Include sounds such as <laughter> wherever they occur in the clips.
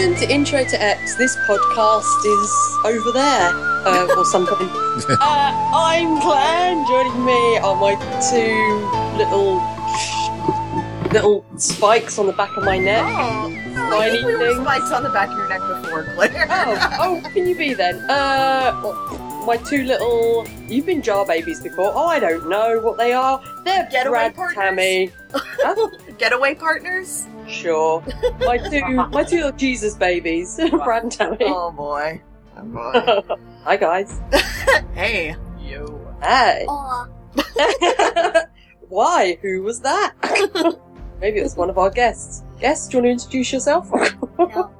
Welcome to Intro to X. This podcast is over there, uh, or something. <laughs> uh, I'm Claire. Joining me are my two little little spikes on the back of my neck. Oh, Tiny we were thing. spikes on the back of your neck before, Claire. <laughs> Oh, oh, can you be then? Uh, my two little. You've been jar babies before. Oh, I don't know what they are. They're Getaway Brad, partners? Tammy. Huh? <laughs> Getaway partners? Sure. My two, <laughs> my two little Jesus babies, Brad and Tammy. Oh boy. Oh boy. <laughs> Hi guys. <laughs> hey. Yo. Hey. Aw. Why? Who was that? Maybe it was one of our guests. Guests, do you want to introduce yourself? No.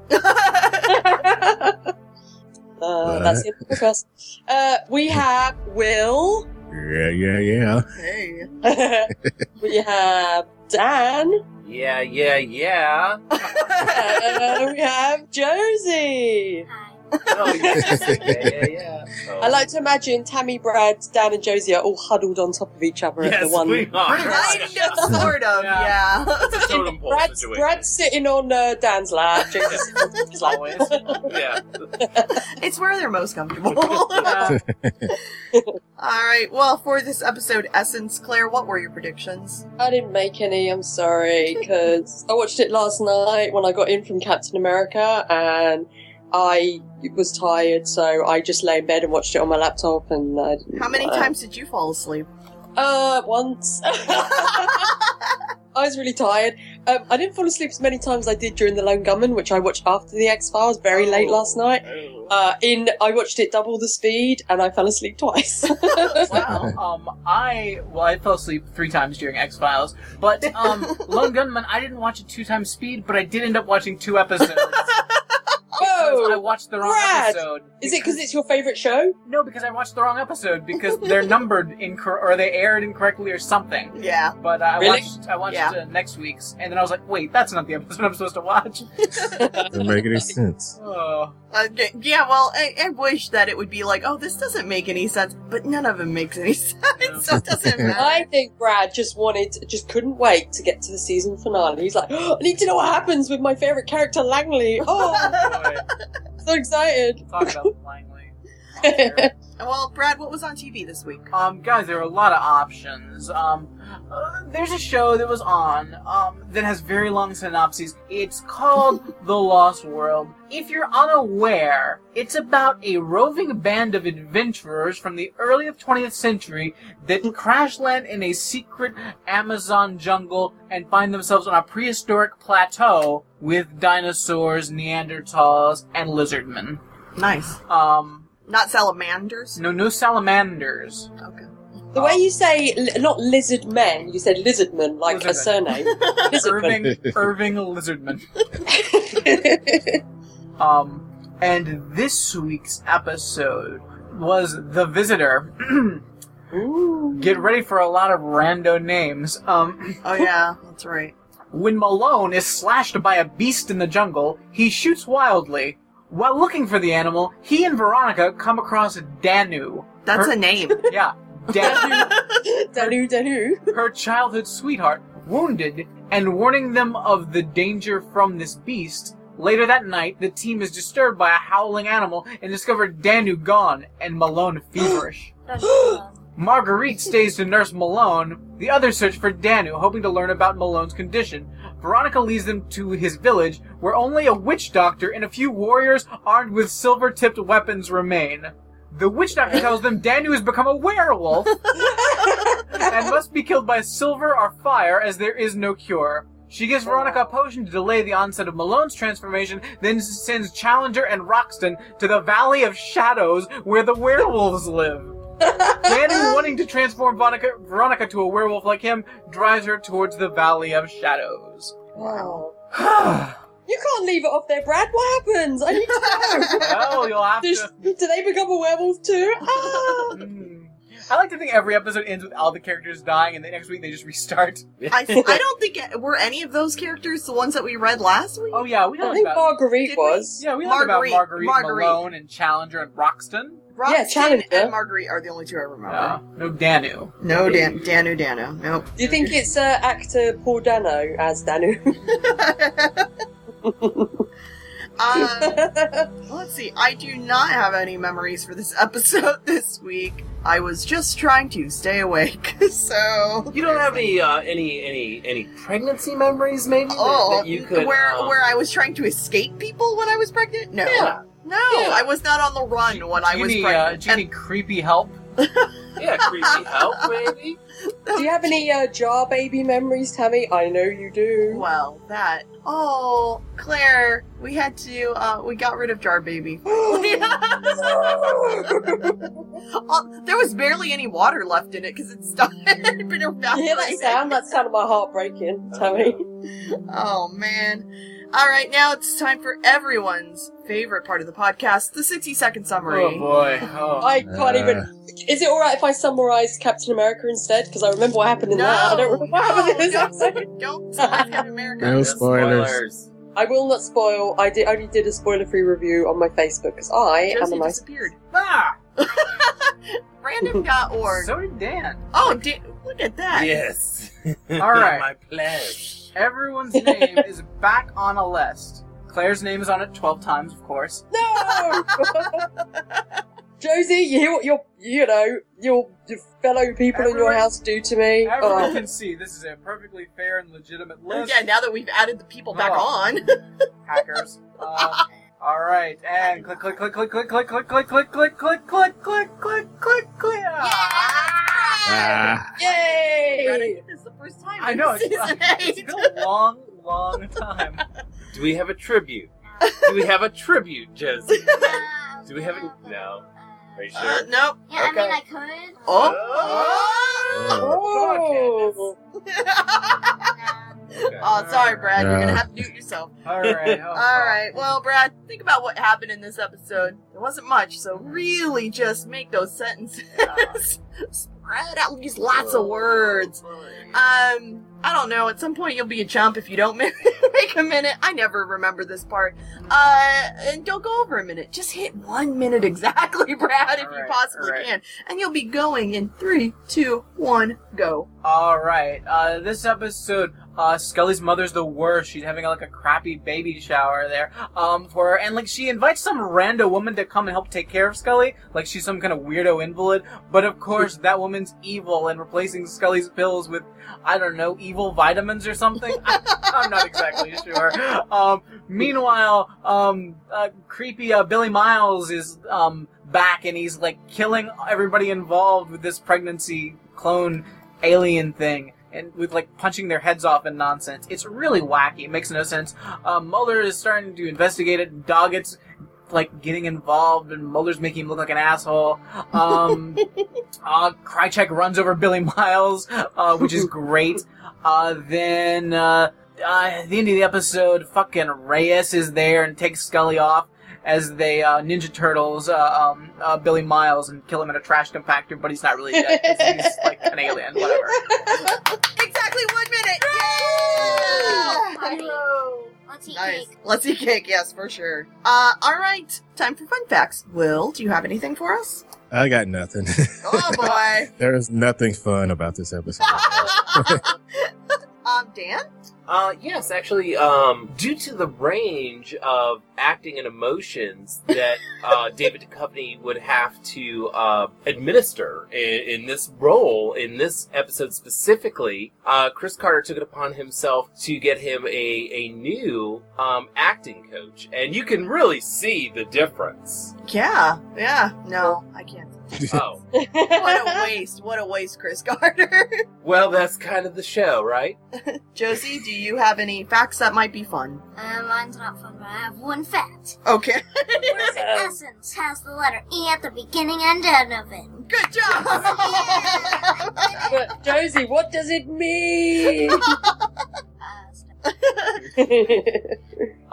uh, that's it for us. Uh, we have Will. Yeah, yeah, yeah. Hey. <laughs> we have Dan. Yeah, yeah, yeah. <laughs> Uh, we have Josie. Hi. Oh, yeah, yeah, yeah, yeah. Oh. I like to imagine Tammy, Brad, Dan, and Josie are all huddled on top of each other at the one. we are. Kind of, sort of, Yeah. yeah. It's a Brad's. Brad's sitting on uh, Dan's lap. <laughs> Josie's sitting on his lap. Always. Yeah. it's where they're most comfortable. <laughs> <laughs> Alright, well, for this episode, Essence, Claire, what were your predictions? I didn't make any. I'm sorry because I watched it last night when I got in from Captain America, and I was tired, so I just lay in bed and watched it on my laptop. And I didn't- How many uh, times did you fall asleep? Uh, once. <laughs> I was really tired. Um, I didn't fall asleep as many times as I did during the Lone Gunmen, which I watched after the X Files, very late Oh. last night. Uh, in I watched it double the speed, and I fell asleep twice. <laughs> Wow. Um, I well, I fell asleep three times during X Files, but um, <laughs> Lone Gunmen, I didn't watch it two times speed, but I did end up watching two episodes. Because I watched the wrong Brad! episode. Is it because it's your favorite show? No, because I watched the wrong episode because they're <laughs> numbered incorrect or they aired incorrectly or something. Yeah. But uh, I Really? watched I watched Yeah. uh, next week's, and then I was like, wait, that's not the episode I'm supposed to watch. <laughs> Doesn't make any sense. <laughs> Oh, Uh, yeah, well, I, I wish that it would be like, oh, this doesn't make any sense, but none of them makes any sense, so it doesn't matter. I think Brad just wanted, just couldn't wait to get to the season finale. He's like, oh, <gasps> I need to know what happens with my favorite character, Langly. Oh, boy. <laughs> so excited. talk about Langly. <laughs> well, Brad, what was on TV this week? Um, guys, there are a lot of options. Um, uh, there's a show that was on um, that has very long synopses. It's called <laughs> The Lost World. If you're unaware, it's about a roving band of adventurers from the early 20th century that <laughs> crash land in a secret Amazon jungle and find themselves on a prehistoric plateau with dinosaurs, Neanderthals, and lizardmen. Nice. Um, Not salamanders? no, no salamanders. Okay. The way you say, li- not lizard men, you said lizardman, like a surname. <laughs> Lizardman. Irving Irving Lizardman. <laughs> Um, and this week's episode was The Visitor. <clears throat> Ooh. Get ready for a lot of rando names. Um, <laughs> Oh, yeah, that's right. when Malone is slashed by a beast in the jungle, he shoots wildly. While looking for the animal, he and Veronica come across Danu. That's Her- a name. Yeah, Danu, <laughs> Danu, Danu. her childhood sweetheart, wounded, and warning them of the danger from this beast. Later that night, the team is disturbed by a howling animal and discover Danu gone and Malone <gasps> feverish. <gasps> Marguerite stays to nurse Malone. The others search for Danu, hoping to learn about Malone's condition. Veronica leads them to his village, where only a witch doctor and a few warriors armed with silver-tipped weapons remain. The witch doctor tells them Danu has become a werewolf and must be killed by silver or fire, as there is no cure. She gives Veronica a potion to delay the onset of Malone's transformation, then sends Challenger and Roxton to the Valley of Shadows, where the werewolves live. Danu, wanting to transform Veronica, Veronica to a werewolf like him, drives her towards the Valley of Shadows. Wow. <sighs> <sighs> <sighs> well, You can't leave it off there, Brad. What happens? I need to know. <laughs> you'll have Does- to. do they become a werewolf too? <laughs> Ah. Hmm. I like to think every episode ends with all the characters dying, and the next week they just restart. <laughs> I, I don't think were any of those characters the ones that we read last week. Oh yeah, we I think about. Marguerite Did we? was. yeah, we talked about Marguerite- Marguerite, Marguerite. Malone, and Challenger and Roxton. Roxton Challenger. and Marguerite are the only two I remember. Yeah, no Danu. No, Dan, Danu, Danu. Nope. Do you think it's uh, actor Paul Dano as Danu? <laughs> Um, let's see. I do not have any memories for this <laughs> episode this week. I was just trying to stay awake, <laughs> so. You don't have any uh, any any any pregnancy memories, maybe that, Oh, that you could where um, where I was trying to escape people when I was pregnant? No, Yeah. no, Yeah. I was not on the run when I was need, uh, pregnant. do you need creepy help? yeah creepy help maybe. Do you have any uh, jar baby memories, Tammy? I know you do. Well, that. Oh, Claire, we had to. uh We got rid of Jar Baby. <gasps> <laughs> Oh, there was barely any water left in it because it stopped. It You hear that sound? That sounded my heart breaking, Tammy. <laughs> Oh man. All right, now it's time for everyone's favorite part of the podcast, the 60 second summary. Oh boy. Oh. I can't Uh. even. Is it alright if I summarise Captain America instead? Because I remember what happened in no, that. I don't remember what happened in this no, episode. don't <laughs> summarize Captain America. No spoilers. I will not spoil. I did only did a spoiler-free review on my Facebook because I am a nice. disappeared. <laughs> Ah! Random.org. So did Dan. oh, da- look at that. Yes. <laughs> All right. My pledge. Everyone's name is back on a list. Claire's name is on it 12 times, of course. No, Josie, you hear what your you know your, your fellow people in your house do to me? Everyone Oh. can see this is a perfectly fair and legitimate list. Yeah, now that we've added the people back Oh. on. Hackers. Um, all right, and click, click, click, click, click, click, click, click, click, click, click, click, click, click, click, click. Ah, Yay! It's the first time. I know <laughs> it's, season it's eight. been a long, long time. <laughs> Do we have a tribute? <laughs> Do we have a tribute, Josie? Do we have any? No. Are you Uh, sure? nope. Yeah, I Okay. mean, I could. Oh. Oh. Okay. oh, sorry, Brad. You're gonna Yeah. have to do it yourself. All right. All right. Well, Brad, think about what happened in this episode. There wasn't much, so really just make those sentences spread out. Use lots of words. Um, I don't know. At some point, you'll be a chump if you don't <laughs> make a minute. I never remember this part. Uh, and don't go over a minute. Just hit one minute exactly, <laughs> Brad, if you possibly alright. can. And you'll be going in three, two, one, go. All right. Uh, this episode, uh, Scully's mother's the worst. She's having like a crappy baby shower there. Um, for her, and like she invites some random woman to come and help take care of Scully, like she's some kind of weirdo invalid. But of course, that woman's evil and replacing Scully's pills with, I don't know, evil vitamins or something. I, I'm not exactly <laughs> sure. Um, meanwhile, um, uh, creepy uh, Billy Miles is um back and he's like killing everybody involved with this pregnancy clone alien thing and with like punching their heads off and nonsense. It's really wacky. It makes no sense. Uh, Mulder is starting to investigate it. Doggett's like getting involved, and Mulder's making him look like an asshole. Um, <laughs> uh, Krychek runs over Billy Miles, uh, which is great. Uh, then uh, uh, at the end of the episode, fucking Reyes is there and takes Scully off as they uh, Ninja Turtles uh, um, uh, Billy Miles and kill him in a trash compactor, but he's not really dead. 'cause he's like an alien, whatever. <laughs> Exactly one minute. Party. Yeah! Let's eat Nice. cake. Let's eat cake, yes, for sure. Uh, all right. Time for fun facts. Will, do you have anything for us? I got nothing. Oh <laughs> boy. there is nothing fun about this episode. <laughs> um, Dan? Uh, yes, actually, um, due to the range of acting and emotions that <laughs> uh, David Duchovny would have to uh, administer in, in this role, in this episode specifically, uh, Chris Carter took it upon himself to get him a, a new um, acting coach. And you can really see the difference. Yeah. Yeah. No, I can't. <laughs> Oh, What a <laughs> waste. What a waste, Chris Carter. <laughs> well, that's kind of the show, right? Josie, do you have any facts that might be fun? Uh, mine's not fun, but I have one fact. Okay. Where's essence has the letter E at the beginning and end of it. Good job. but Josie, what does it mean? Uh,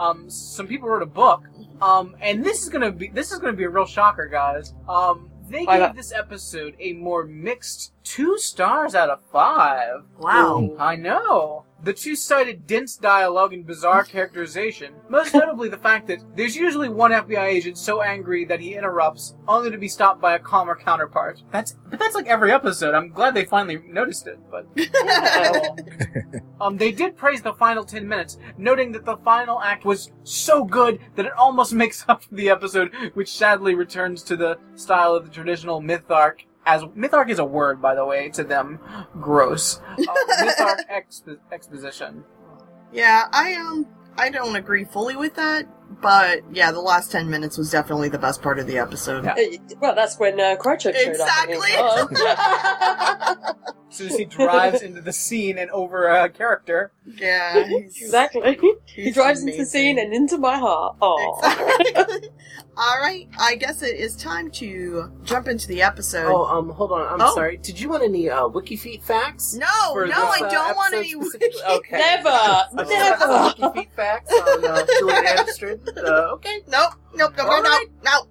um, some people wrote a book, um, and this is gonna be this is gonna be a real shocker, guys. Um, they gave not? this episode a more mixed two stars out of five. wow. I know. The two cited dense dialogue and bizarre characterization, most notably the fact that there's usually one FBI agent so angry that he interrupts, only to be stopped by a calmer counterpart. That's but that's like every episode. I'm glad they finally noticed it, but <laughs> <laughs> um, they did praise the final 10 minutes, noting that the final act was so good that it almost <laughs> makes up for the episode, which sadly returns to the style of the traditional myth arc. As mytharch is a word, by the way, to them. Gross. Uh, mytharch <laughs> expo- exposition. Yeah, I um I don't agree fully with that, but yeah, the last ten minutes was definitely the best part of the episode. Yeah. Uh, Well, that's when uh, Krychek showed Exactly. up. I mean, As soon as he drives into the scene and over a character. Yeah, <laughs> he's- exactly. He he's drives into the scene and into my heart. Oh. Exactly. <laughs> All right, I guess it is time to jump into the episode. Oh, um, hold on. I'm Oh. sorry. Did you want any uh, WikiFeet facts? no, no, this, I uh, don't want episode any. specifically? Okay. <laughs> Never, I never. want some WikiFeet facts on uh, Julian <laughs> Anderson. Uh, okay. Nope, nope, nope, All nope, right. nope, nope.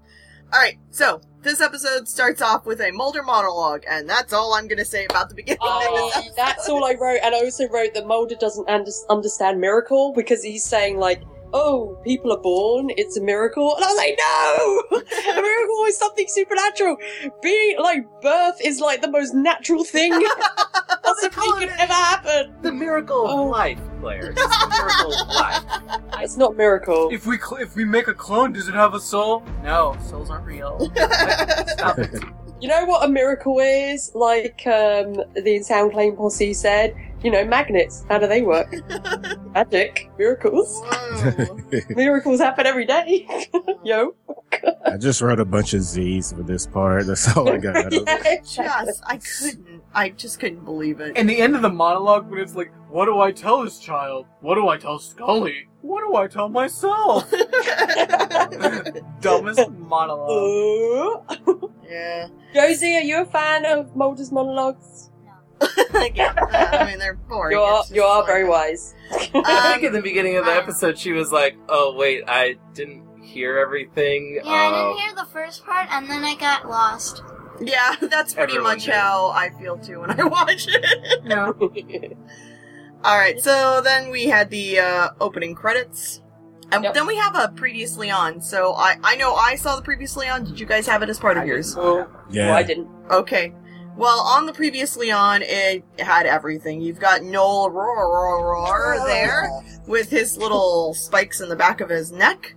All right, so this episode starts off with a Mulder monologue, and that's all I'm going to say about the beginning. of this I, episode. that's all I wrote, and I also wrote that Mulder doesn't under- understand miracle because he's saying like, "Oh, people are born; it's a miracle," and I was like, "No, <laughs> a miracle is something supernatural. Being like birth is like the most natural thing <laughs> that call could it- ever happen. The miracle of Oh. life, Claire. It's the miracle of life. <laughs> It's not miracle. If we cl- if we make a clone, does it have a soul? No, souls aren't real. Stop it. You know what a miracle is? Like um, the Insane Clown Posse said, you know, magnets. How do they work? <laughs> Magic. Miracles. <laughs> Miracles happen every day. <laughs> Yo. I just wrote a bunch of Z's for this part. That's all I got. Yeah, just, I couldn't, I just couldn't believe it. And the end of the monologue when it's like, what do I tell this child? What do I tell Scully? What do I tell myself? Dumbest monologue. Yeah. Josie, are you a fan of Mulder's monologues? <laughs> yeah. I mean, they're boring. You are. You are very wise. <laughs> I think at the beginning of the um, episode, she was like, "Oh wait, I didn't hear everything." Yeah, I didn't hear the first part, and then I got lost. Yeah, <laughs> that's pretty Everyone much did. how I feel too when I watch it. No. All right, so then we had the uh, opening credits. And Yep. then we have a previously on. So I, I know I saw the previously on. Did you guys have it as part of yours? Oh, Yeah. well, I didn't. Okay. Well, on the previously on, it had everything. You've got Knowle Rohrer Roar Roar there with his little spikes in the back of his neck.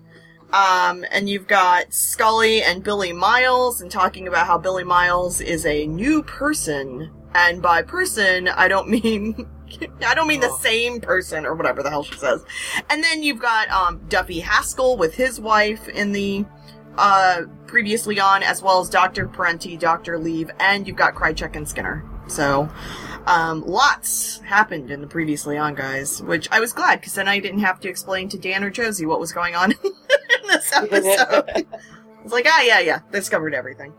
Um, and you've got Scully and Billy Miles, and talking about how Billy Miles is a new person. And by person, I don't mean, <laughs> I don't mean the Oh. same person or whatever the hell she says. And then you've got, um, Duffy Haskell with his wife in the, uh, previously on, as well as Dr. Parenti, Dr. Leave, and you've got Krychek and Skinner. So, um, lots happened in the previously on, guys, which I was glad because then I didn't have to explain to Dan or Josie what was going on <laughs> in this <laughs> episode. it's like, ah, yeah, yeah, discovered everything.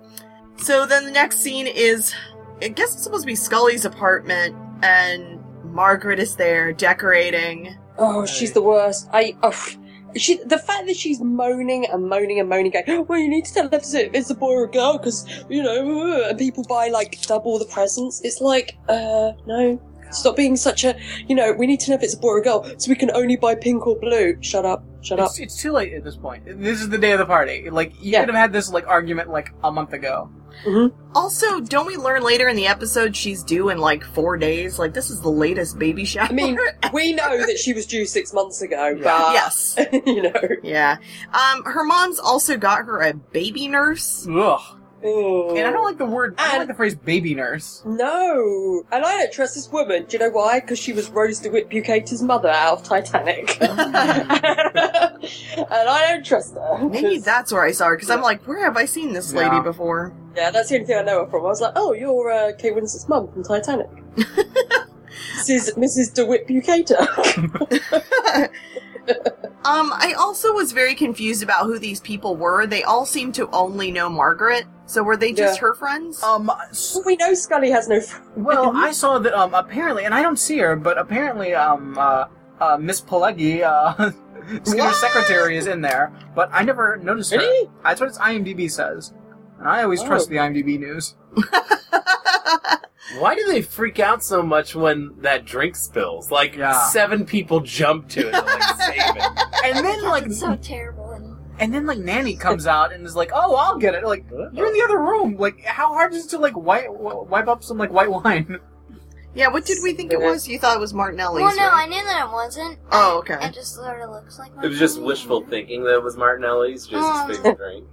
So then the next scene is, I guess it's supposed to be Scully's apartment, and Margaret is there decorating. Oh, she's the worst. I. Oh, she. The fact that she's moaning and moaning and moaning, going, "Well, you need to tell us if it's a boy or a girl, because you know," uh," and people buy like double the presents. It's like, uh, no. Stop being such a, you know, we need to know if it's a boy or a girl, so we can only buy pink or blue. Shut up, shut up. It's, it's too late at this point. This is the day of the party. Like you Yeah. could have had this like argument like a month ago. Also, don't we learn later in the episode she's due in like four days? Like, this is the latest baby shower. I mean, <laughs> we know that she was due six months ago, Yeah. but yes. <laughs> you know. Yeah. Um, her mom's also got her a baby nurse. Ugh. Ugh. And I don't like the word. I don't like the phrase "baby nurse." No, and I don't trust this woman. Do you know why? Because she was Rose DeWitt Bukater's mother out of Titanic, <laughs> and I don't trust her. Maybe that's where I saw her, because I'm like, where have I seen this lady Yeah. before? yeah, that's the only thing I know her from. I was like, oh, you're uh, Kate Winslet's mum from Titanic. this <laughs> is Mrs. DeWitt Bukater. <laughs> Um, I also was very confused about who these people were. They all seem to only know Margaret. So were they just Yeah. her friends? Um. s- well, we know Scully has no. Friends. Well, <laughs> I saw that. Um. Apparently, and I don't see her, but apparently, um. Uh. uh Miss Pelegi, uh, <laughs> Skinner's What? secretary, is in there, but I never noticed her. That's what its IMDb says, and I always Oh. trust the IMDb news. <laughs> Why do they freak out so much when that drink spills? Like Yeah. seven people jump to it to like save it. And then like so terrible. And and then like Nanny comes out and is like, "Oh, I'll get it." Like you're in the other room. Like how hard is it to like wipe wipe up some like white <laughs> wine? Yeah, what did we think it was? You thought it was Martinelli's, well, no, I knew that it wasn't. Oh, okay. It just sort of looks like. It was just wishful thinking that it was Martinelli's, just Oh. his favorite drink.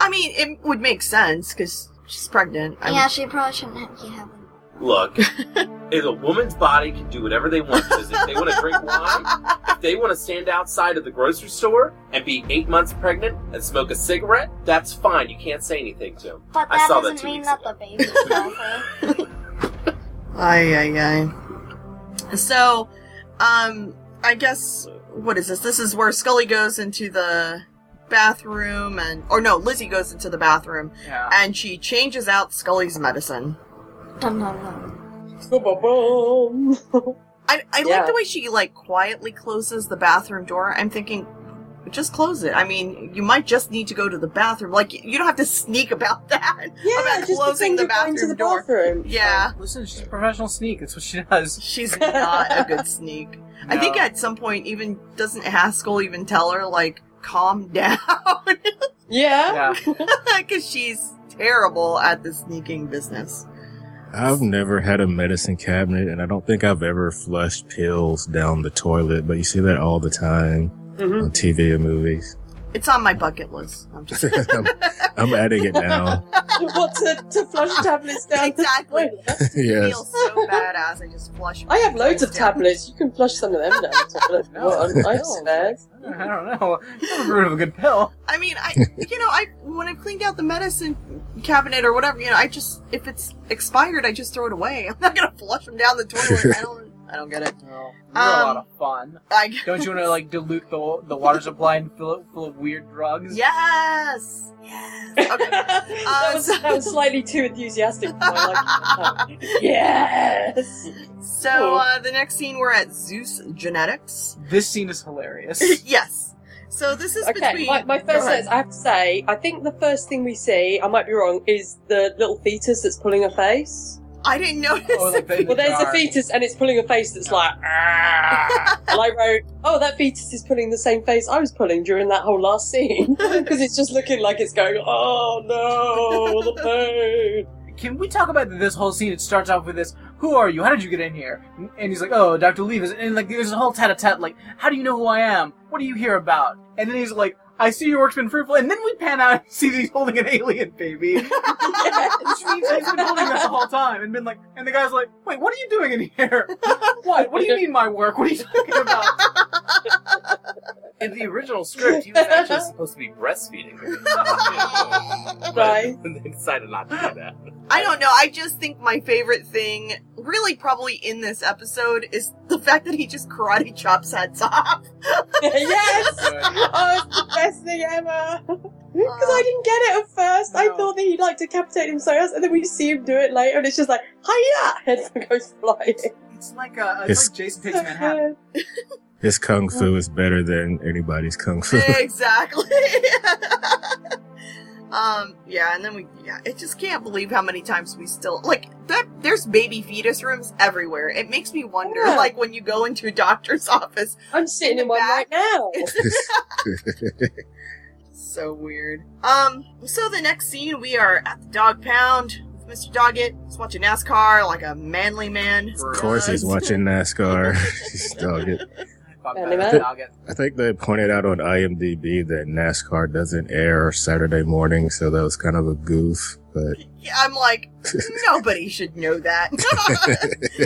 I mean, it would make sense because she's pregnant. I'm- Yeah, she probably shouldn't have. You haven't. Look, if a woman's body can do whatever they want, because if they want to drink wine, if they want to stand outside of the grocery store and be eight months pregnant and smoke a cigarette, that's fine. You can't say anything to them. But I that saw doesn't two mean weeks that ago. the baby's healthy. <laughs> <laughs> Ay, ay, ay. So, um, I guess, what is this? This is where Scully goes into the bathroom and, or no, Lizzie goes into the bathroom Yeah. and she changes out Scully's medicine. Dun, dun, dun. I, I Yeah. like the way she, like, quietly closes the bathroom door. I'm thinking, just close it. I mean, you might just need to go to the bathroom. Like, you don't have to sneak about <laughs> that. Yeah, about just closing the you're going to bathroom the door. bathroom. Yeah. Listen, she's a professional sneak. That's what she does. She's <laughs> not a good sneak. I think at some point, even doesn't Haskell even tell her like, calm <laughs> down, Yeah. Yeah. because she's terrible at the sneaking business. I've never had a medicine cabinet, and I don't think I've ever flushed pills down the toilet, but you see that all the time Mhm. on TV and movies. It's on my bucket list. I'm just <laughs> I'm, I'm adding it now. what to, to flush tablets down? the Exactly. toilet? yes. feel so badass. I just flush. I have loads of down. tablets. You can flush some of them down the toilet. if you want. <laughs> I have spares. I don't know. You Never heard of a good pill. I mean, I you know, I when I've cleaned out the medicine cabinet or whatever, you know, I just if it's expired, I just throw it away. <laughs> I'm not gonna flush them down the toilet. I don't. I don't get it. No. You're a lot Um, of fun. I Don't you want to like dilute the the water supply and fill it full of weird drugs? Yes. Yes. Okay. <laughs> that, was, so- that was slightly too enthusiastic for my liking. <laughs> Yes. So uh, the next scene, we're at Zeus Genetics. This scene is hilarious. <laughs> yes. So this is Okay, between. my, my first ahead. sentence, I have to say, I think the first thing we see, I might be wrong, is the little fetus that's pulling a face. I didn't notice. Oh, like the- Well, there's a fetus and it's pulling a face that's like, "Ah." and I wrote, oh, that fetus is pulling the same face I was pulling during that whole last scene. <laughs> Because it's just looking like it's going, oh no, the pain. Can we talk about this whole scene? It starts off with this: "Who are you? How did you get in here?" And he's like, "Oh, Doctor Leavis." And like, there's a whole tete-a-tete, like, "How do you know who I am? What are you here about?" And then he's like, "I see your work's been fruitful." And then we pan out and <laughs> see that he's holding an alien baby, <laughs> which means he's been holding this the whole time. And been like, and the guy's like, "Wait, what are you doing in here? <laughs> What? What do you mean my work? What are you talking about?" In the original script, he was actually supposed to be breastfeeding. But Right. they decided not to do that. I don't know. I just think my favorite thing, really, probably in this episode, is the fact that he just karate chops heads off. yes! Oh, it's the best thing ever! Because <laughs> I didn't get it at first. I thought that he'd like decapitate him so else, and then we see him do it later, and it's just like, hiya! <laughs> Head goes flying. It's like a, it's His- like Jason takes Manhattan. His kung fu is better than anybody's kung fu. <laughs> exactly. Um. Yeah. And then we. Yeah. I just can't believe how many times we still like that. There's baby fetus rooms everywhere. It makes me wonder, Yeah. like when you go into a doctor's <laughs> office. I'm sitting In in, one back. right now. <laughs> <laughs> So weird. Um. So the next scene, we are at the dog pound. with Mr. Doggett He's watching NASCAR like a manly man. Of Of course, he's watching NASCAR. He's dog it. Fuck Manly that, man. I'll get- I think they pointed out on IMDb that NASCAR doesn't air Saturday morning, so that was kind of a goof. But Yeah, I'm like, nobody should know that.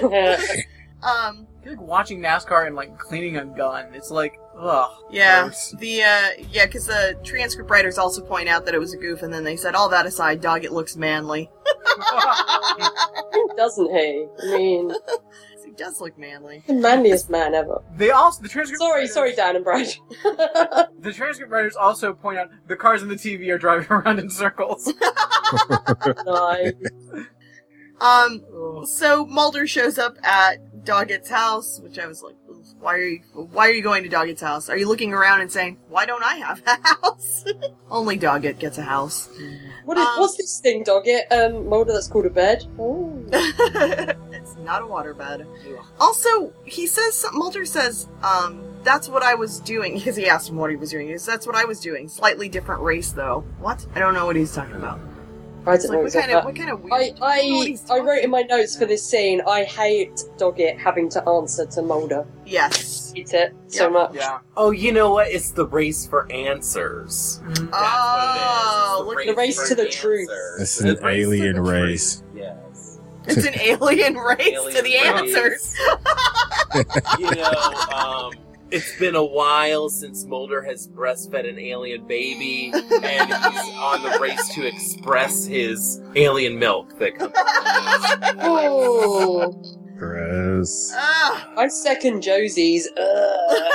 <laughs> um. I feel like watching NASCAR and like cleaning a gun. It's like, ugh. Yeah, gross. the uh, yeah, because the transcript writers also point out that it was a goof, and then they said, all that aside, dog, it looks manly. <laughs> <laughs> Doesn't he? I mean, He does look manly. the manliest man ever. they also the transcript. Sorry, writers- sorry, Dan and Brad. <laughs> The transcript writers also point out the cars in the TV are driving <laughs> around in circles. <laughs> nice. Um, so Mulder shows up at Doggett's house, which I was like, why are you, why are you going to Doggett's house? Are you looking around and saying, why don't I have a <laughs> house? <laughs> Only Doggett gets a house. What is, Um, what's this thing, Doggett? Um, Mulder, that's called a bed. Oh. <laughs> it's not a waterbed. Also, he says, Mulder says, um, that's what I was doing, because he asked him what he was doing. He says, that's what I was doing. Slightly different race, though. What? I don't know what he's talking about. I don't know what kind of, what kind of weird... I, don't know what I, I wrote in my notes for this scene, I hate Doggett having to answer to Mulder. Yes. Hate it so much. Yeah. Oh, you know what? It's the race for answers. Mhm. That's Oh, what it is. look It's The race for to the truth. answers. It's an race alien the race. Yes. It's an <laughs> alien race to the race. answers. <laughs> you know, um, it's been a while since Mulder has breastfed an alien baby, and he's on the race to express his alien milk that comes. Oh, Gross. Ah. I second Josie's. Ugh.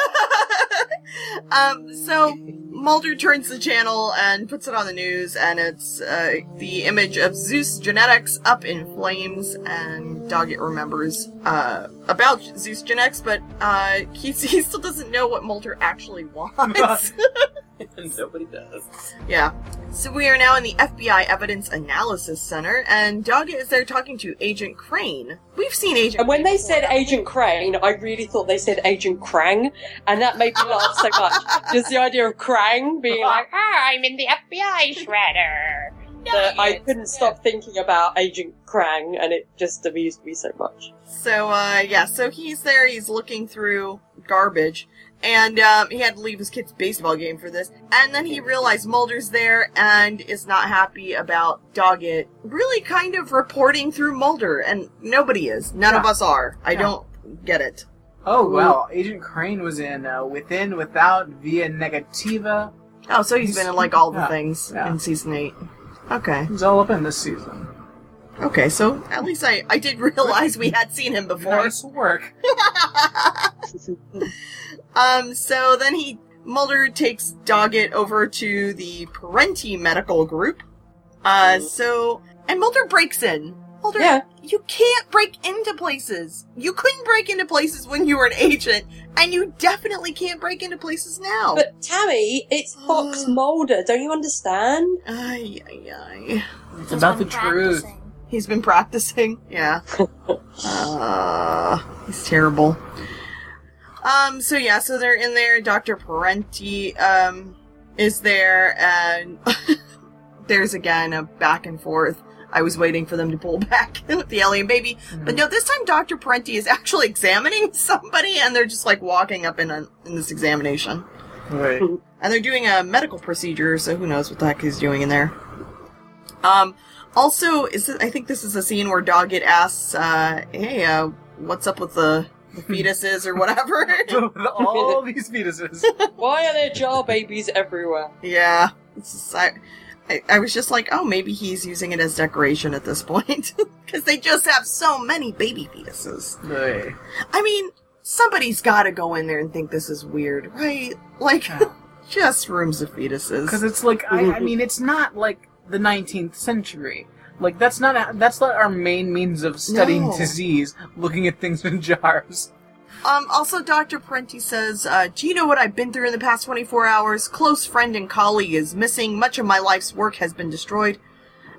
<laughs> um, so Mulder turns the channel and puts it on the news, and it's uh, the image of Zeus genetics up in flames. And Doggett remembers uh, about Zeus genetics, but uh, he, <laughs> he still doesn't know what Mulder actually wants. <laughs> <laughs> Nobody does. yeah. So we are now in the FBI Evidence Analysis Center, and Doggett is there talking to Agent Crane. We've seen Agent. And when Crane they before, said haven't we? Agent Crane, I really thought they said Agent Krang, and that made me laugh so much. <laughs> Just the idea of Krang being like, ah, I'm in the FBI <laughs> shredder. That I couldn't stop thinking about Agent Krang, and it just amused me so much. So, uh, yeah, so he's there, he's looking through garbage, and, um, he had to leave his kid's baseball game for this, and then he realized Mulder's there and is not happy about Doggett really kind of reporting through Mulder, and nobody is. None of us are. I Yeah. don't get it. Oh well, Agent Crane was in uh, Within, Without, Via Negativa. Oh, so he's He's- been in, like, all the yeah, things yeah. in season 8. Okay. He's all up in this season. Okay, so at least I, I did <laughs> realize we had seen him before. Nice work. <laughs> <laughs> Um, so then he Mulder takes Doggett over to the Parenti Medical Group. Uh, so and Mulder breaks in. Mulder, Yeah. you can't break into places. You couldn't break into places when you were an agent, and you definitely can't break into places now. But Tammy, it's Fox Mulder. Don't you understand? ay, ay, ay. It's about the been truth. He's been practicing. Yeah. <laughs> uh, he's terrible. Um, so yeah, so they're in there. Dr. Parenti, um, is there, and <laughs> there's again a back and forth. I was waiting for them to pull <laughs> back with the alien baby. But no, this time Dr. Parenti is actually examining <laughs> somebody, and they're just like walking up in, a, in this examination. Right. And they're doing a medical procedure, so who knows what the heck he's doing in there. Um, also, is this, I think this is a scene where Doggett asks, uh, hey, uh, what's up with the fetuses or whatever. <laughs> All these fetuses. Why are there jar babies everywhere? yeah. Just, I, I, I was just like, oh, maybe he's using it as decoration at this point. <laughs> Because they just have so many baby fetuses. Right. I mean, somebody's gotta go in there and think this is weird, right? Like, Yeah. just rooms of fetuses. Because it's like I, I mean, it's not like the 19th century. Like that's not that's not our main means of studying No. disease. Looking at things in jars. Um, also, Dr. Parenti says, uh, Do you know what I've been through in the past 24 hours? Close friend and colleague is missing. Much of my life's work has been destroyed.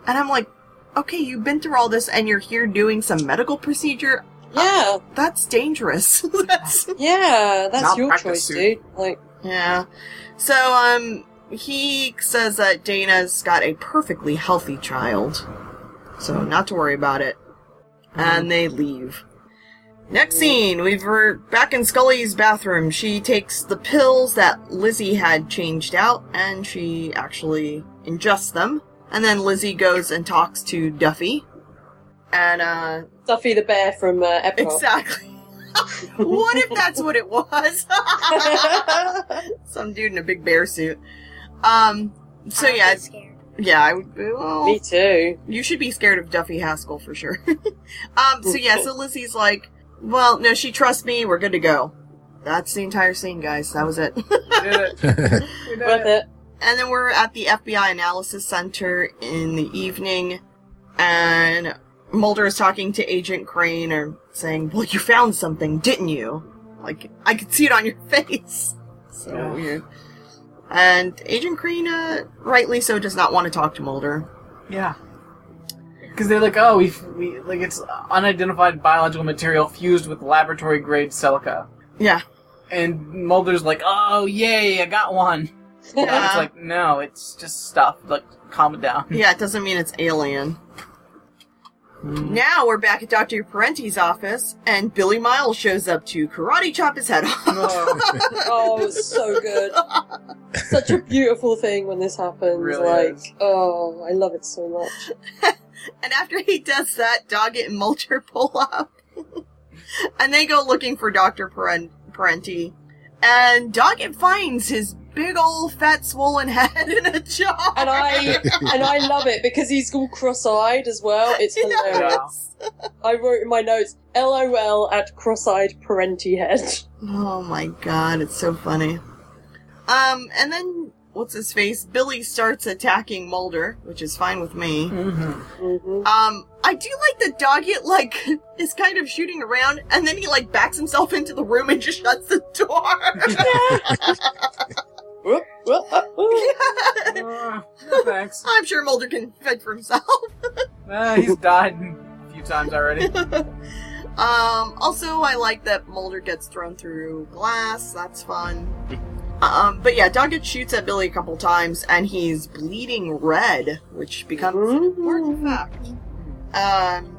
And I'm like, Okay, you've been through all this and you're here doing some medical procedure? Yeah, That's dangerous. <laughs> That's, yeah, that's your Malpractice choice, suit. dude. Like, yeah. So, um, he says that Dana's got a perfectly healthy child. So, not to worry about it. And they leave. Next scene, we were back in Scully's bathroom. She takes the pills that Lizzie had changed out, and she actually ingests them. And then Lizzie goes and talks to Duffy. And, uh, Duffy the bear from uh, Epcot. exactly. <laughs> what if that's what it was? <laughs> Some dude in a big bear suit. Um, so yeah, be scared. Yeah, I would, well, Me too. you should be scared of Duffy Haskell for sure. <laughs> um, so yeah, so <laughs> Lizzie's like, well, no, she trusts me, we're good to go. That's the entire scene, guys. That was it. <laughs> We did it. We did Worth it. it. and then we're at the FBI Analysis Center in the evening, and Mulder is talking to Agent Crane or saying, Well, you found something, didn't you? Like, I could see it on your face. So Yeah. weird. And Agent Crane, uh, rightly so, does not want to talk to Mulder. Yeah. Because they're like, oh, we, we like it's unidentified biological material fused with laboratory grade silica, Yeah. and Mulder's like, oh, yay, I got one. And Yeah. it's like, no, it's just stuff. Like, calm it down. Yeah, it doesn't mean it's alien. Now we're back at Dr. Parenti's office, and Billy Miles shows up to karate chop his head off. Oh, <laughs> oh it's so good. Such a beautiful thing when this happens. Really like, is. oh, I love it so much. <laughs> And after he does that, Doggett and Mulcher <laughs> pull up. and they go looking for Dr. Parenti. And Doggett finds his big old fat swollen head in a jar. And I and I love it because he's all cross-eyed as well. It's <laughs> hilarious. I wrote in my notes, "LOL at cross-eyed parenti head." Oh my god, it's so funny. Um, and then, what's his face? Billy starts attacking Mulder, which is fine with me. hmm hmm Um, I do like that Doggett, like, <laughs> is kind of shooting around, and then he, like, backs himself into the room and just shuts the door. <laughs> Whoop, whoop, uh, whoop. Uh, <laughs> no thanks. I'm sure Mulder can fend for himself. Uh, <laughs> he's died a few times already. <laughs> Um, also, I like that Mulder gets thrown through glass. That's fun. Um, but yeah, Doggett shoots at Billy a couple times, and he's bleeding red, which becomes an important fact. Um,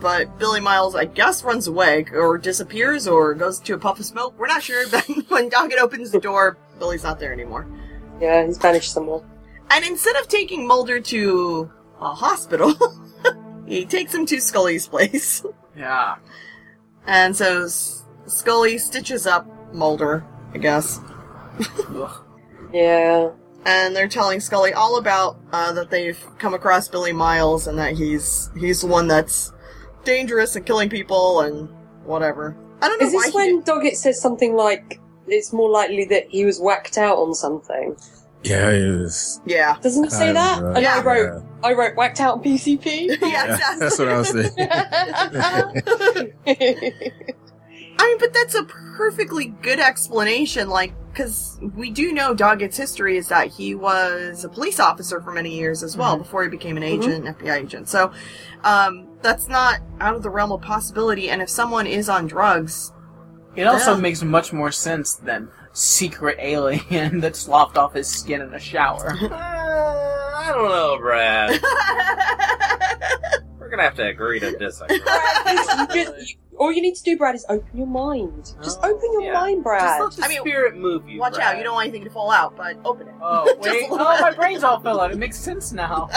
but Billy Miles, I guess, runs away, or disappears, or goes to a puff of smoke. We're not sure, but when Doggett opens the door, Billy's not there anymore. Yeah, he's vanished somewhere. And instead of taking Mulder to a hospital, <laughs> he takes him to Scully's place. Yeah. And so Scully stitches up Mulder, I guess. Yeah. And they're telling Scully all about uh, that they've come across Billy Miles and that he's he's the one that's dangerous and killing people and whatever. I don't know Is why this he- when Doggett says something like, "It's more likely that he was whacked out on something"? Yeah, it was. Yeah. Doesn't it say that? of, uh, And Yeah. I wrote, I wrote whacked out on PCP. <laughs> <laughs> Yeah, Yeah, that's what I was thinking. <laughs> I mean, but that's a perfectly good explanation, like, because we do know Doggett's history is that he was a police officer for many years as well Mhm. before he became an agent, FBI agent. So, um, that's not out of the realm of possibility. And if someone is on drugs, It also Yeah. makes much more sense than secret alien <laughs> that sloughed off his skin in a shower. <laughs> Uh, I don't know, Brad. <laughs> We're gonna have to agree to disagree. you just, you, all you need to do, Brad, is open your mind. Just Oh, open your yeah. mind, Brad. Just let the I mean, spirit move you. watch Brad. out, you don't want anything to fall out, but open it. Oh, wait. Oh, my brains all fell out. It makes sense now.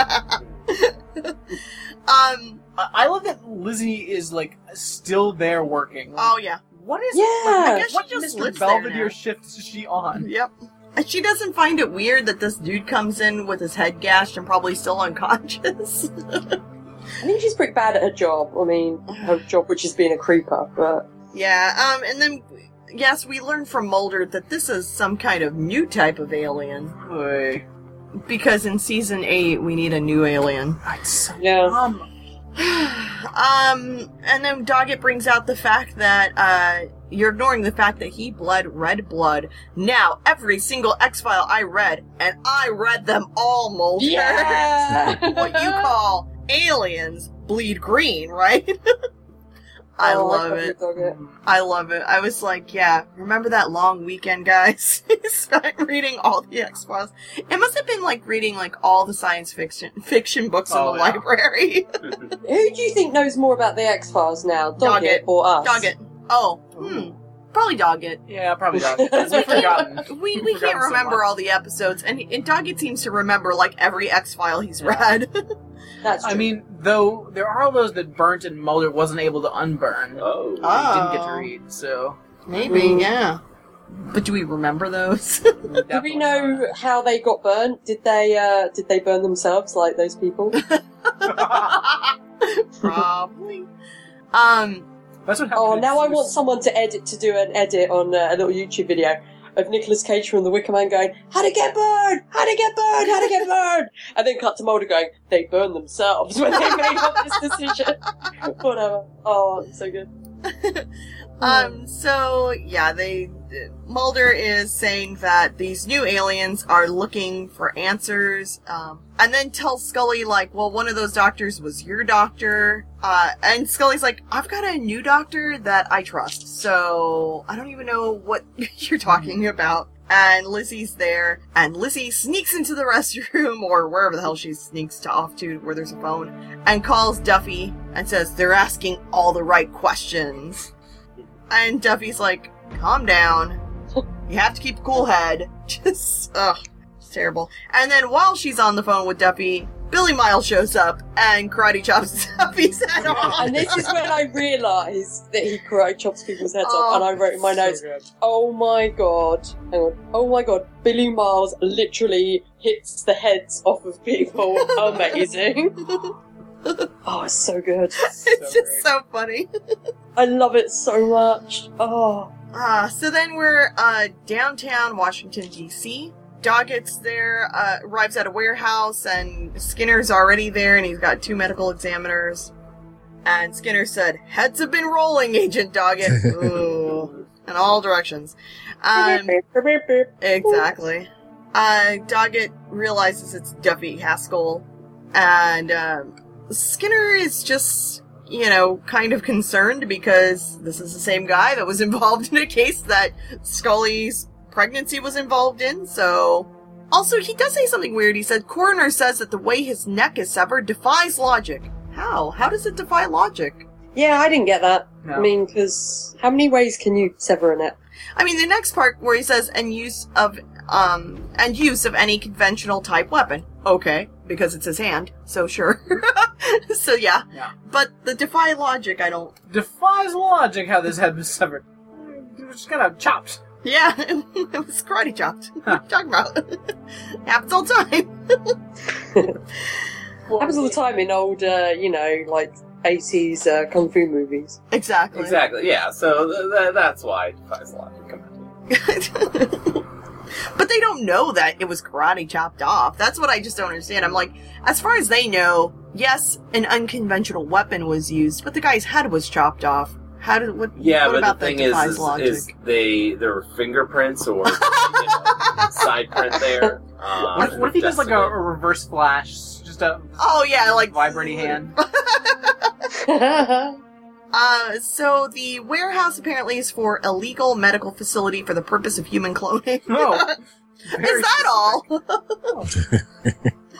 Um, I I love that Lizzie is, like, still there working. oh yeah. What is Yeah. I guess What she just Mr. lives there Belvedere now. shift is she on? Yep. And she doesn't find it weird that this dude comes in with his head gashed and probably still unconscious. <laughs> I think she's pretty bad at her job. I mean, her job, which is being a creeper, but Yeah, um, and then, yes, we learned from Mulder that this is some kind of new type of alien. Oy. Because in season 8, we need a new alien. It's so yeah. dumb. Um, and then Doggett brings out the fact that, uh, you're ignoring the fact that he bled red blood. Now, every single X File I read, and I read them all, Mulder. Yeah. <laughs> what you call aliens bleed green, right? <laughs> I Oh, love love it. Doggett. I love it. I was like, yeah, remember that long weekend, guys? <laughs> Spent reading all the X Files. It must have been like reading like all the science fiction fiction books Oh, in the yeah. library. <laughs> <laughs> Who do you think knows more about the X Files now, Doggett, Doggett. or us? Doggett. Oh, hmm. Probably Doggett. Yeah, probably not. We've forgotten. We, We've can't forgotten so remember much. all the episodes, and, and Doggett seems to remember like every X File he's Yeah. read. That's true. I mean, though there are those that burnt and Mulder wasn't able to unburn. Oh. Ah. Didn't get to read, so Maybe, Mm. yeah. But do we remember those? <laughs> do we know how they got burnt? Did they uh, did they burn themselves like those people? <laughs> <laughs> Probably. Um, That's what happened. Oh, now I want someone to edit to do an edit on uh, a little YouTube video. Of Nicolas Cage from The Wicker Man going, How'd it get burned? How'd it get burned? How'd it get burned? <laughs> And then cut to Mulder going, They burned themselves when they made up this decision. <laughs> Whatever. Oh, so good. <laughs> Um, so yeah, they Mulder is saying that these new aliens are looking for answers, um, and then tells Scully like, "Well, one of those doctors was your doctor," uh, and Scully's like, "I've got a new doctor that I trust, so I don't even know what <laughs> you're talking about." And Lizzie's there, and Lizzie sneaks into the <laughs> restroom or wherever the hell she sneaks to off to, where there's a phone, and calls Duffy and says they're asking all the right questions. And Duffy's like, calm down. You have to keep a cool head. <laughs> Just, ugh, it's terrible. And then while she's on the phone with Duffy, Billy Miles shows up and karate chops <laughs> Duffy's head off. And this is when I realised that he karate chops people's heads Oh, off, and I oh, wrote in my notes, good. Oh my god. Hang on. Oh my god. Billy Miles literally hits the heads off of people. <laughs> Amazing. oh, it's so good. it's So just great. so funny. I love it so much. Oh. Uh, so then we're uh, downtown Washington, D.C. Doggett's there, uh, arrives at a warehouse, and Skinner's already there, and he's got two medical examiners. And Skinner said, Heads have been rolling, Agent Doggett. <laughs> Ooh. In all directions. Um, exactly. Uh, Doggett realizes it's Duffy Haskell, and um, Skinner is just, you know, kind of concerned because this is the same guy that was <laughs> involved in a case that Scully's pregnancy was involved in, so. Also, he does say something weird. He said, Coroner says that the way his neck is severed defies logic. How? How does it defy logic? Yeah, I didn't get that. No. I mean, because how many ways can you sever a neck? I mean, the next part where he says, and use of, um, and use of any conventional type weapon. Okay, because it's his hand, so sure. <laughs> so yeah. Yeah. But the defy logic, I don't. Defies logic how this head was severed. It was just kind of chopped. Yeah, <laughs> it was karate chopped. What are you <laughs> talking about? Happens all the time. Happens all the time in old, uh, you know, like 80s uh, kung fu movies. Exactly. Exactly. Yeah. So th- th- that's why it defies logic. Come on. But they don't know that it was karate chopped off. That's what I just don't understand. I'm like, as far as they know, yes, an unconventional weapon was used, but the guy's head was chopped off. How did what? Yeah, what but about the thing that is, defies is, logic? is they there were fingerprints or you <laughs> know, side print there. Uh, What if, what if he does like a, a reverse flash? Just a oh yeah, like vibrating hand. <laughs> <laughs> Uh, so the warehouse apparently is for illegal medical facility for the purpose of human cloning. <laughs> Oh, <laughs> is that all? <laughs>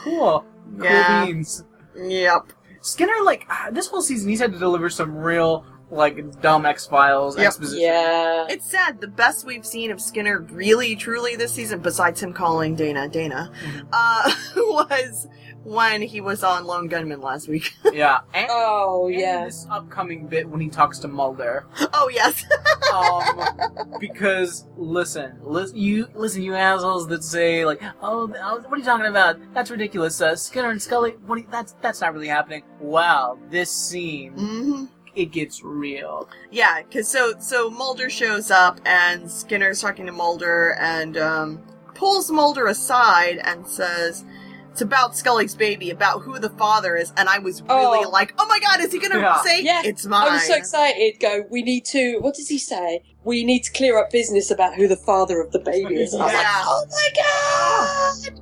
Cool. Yeah. Cool beans. yep. Skinner, like ah, this whole season, he's had to deliver some real like dumb X Files Yep. exposition. yeah. It's sad. The best we've seen of Skinner, really, truly, this season, besides him calling Dana Dana, Mhm. uh, was when he was on Lone Gunmen last week. <laughs> Yeah. And, Oh, and yeah. this upcoming bit when he talks to Mulder. oh yes. Um, <laughs> because listen, listen, you listen, you assholes that say like, oh, th- oh, what are you talking about? That's ridiculous. Uh, Skinner and Scully, what? Are you, that's that's not really happening. Wow, this scene, hmm it gets real. Yeah, because so so Mulder shows up and Skinner's talking to Mulder and um, pulls Mulder aside and says. It's about Scully's baby, about who the father is, and I was really Oh. like, "Oh my god, is he gonna Yeah. say Yeah, it's mine?" I was so excited. Go, we need to. What does he say? We need to clear up business about who the father of the baby is. And I was like, oh my god!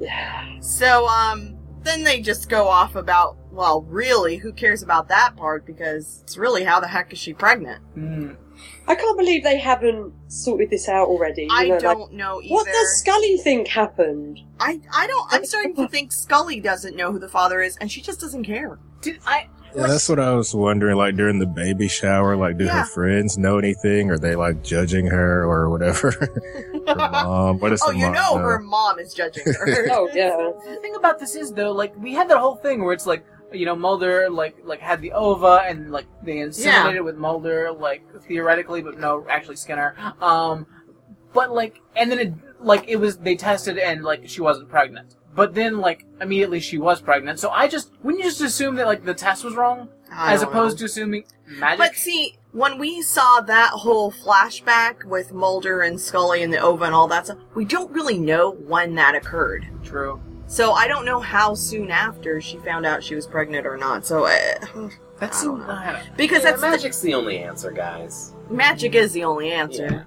Yeah. So, um, then they just go off about, well, really, who cares about that part? Because it's really how the heck is she pregnant? Mm. I can't believe they haven't sorted this out already. you I know, don't know either. what does Scully think happened? I, I don't, I'm starting to think Scully doesn't know who the father is, and she just doesn't care. Did I? Yeah, that's what I was wondering. Like during the baby shower, like do Yeah. her friends know anything? Are they like judging her or whatever? <laughs> her mom. What is oh, the you mom know know? her mom is judging her. <laughs> Oh yeah. The thing about this is though, like we had that whole thing where it's like you know Mulder like like had the ova and like they inseminated with Mulder like theoretically, but no, actually Skinner. Um, but like and then it like it was they tested and like she wasn't pregnant. but then like immediately she was pregnant. So I just wouldn't you just assume that like the test was wrong I as opposed know. to assuming magic? But see, when we saw that whole flashback with Mulder and Scully and the ova and all that stuff, we don't really know when that occurred. True. So I don't know how soon after she found out she was pregnant or not. So uh, <sighs> That's I so don't know. because Yeah, that's magic's the only answer, guys. magic is the only answer. Yeah.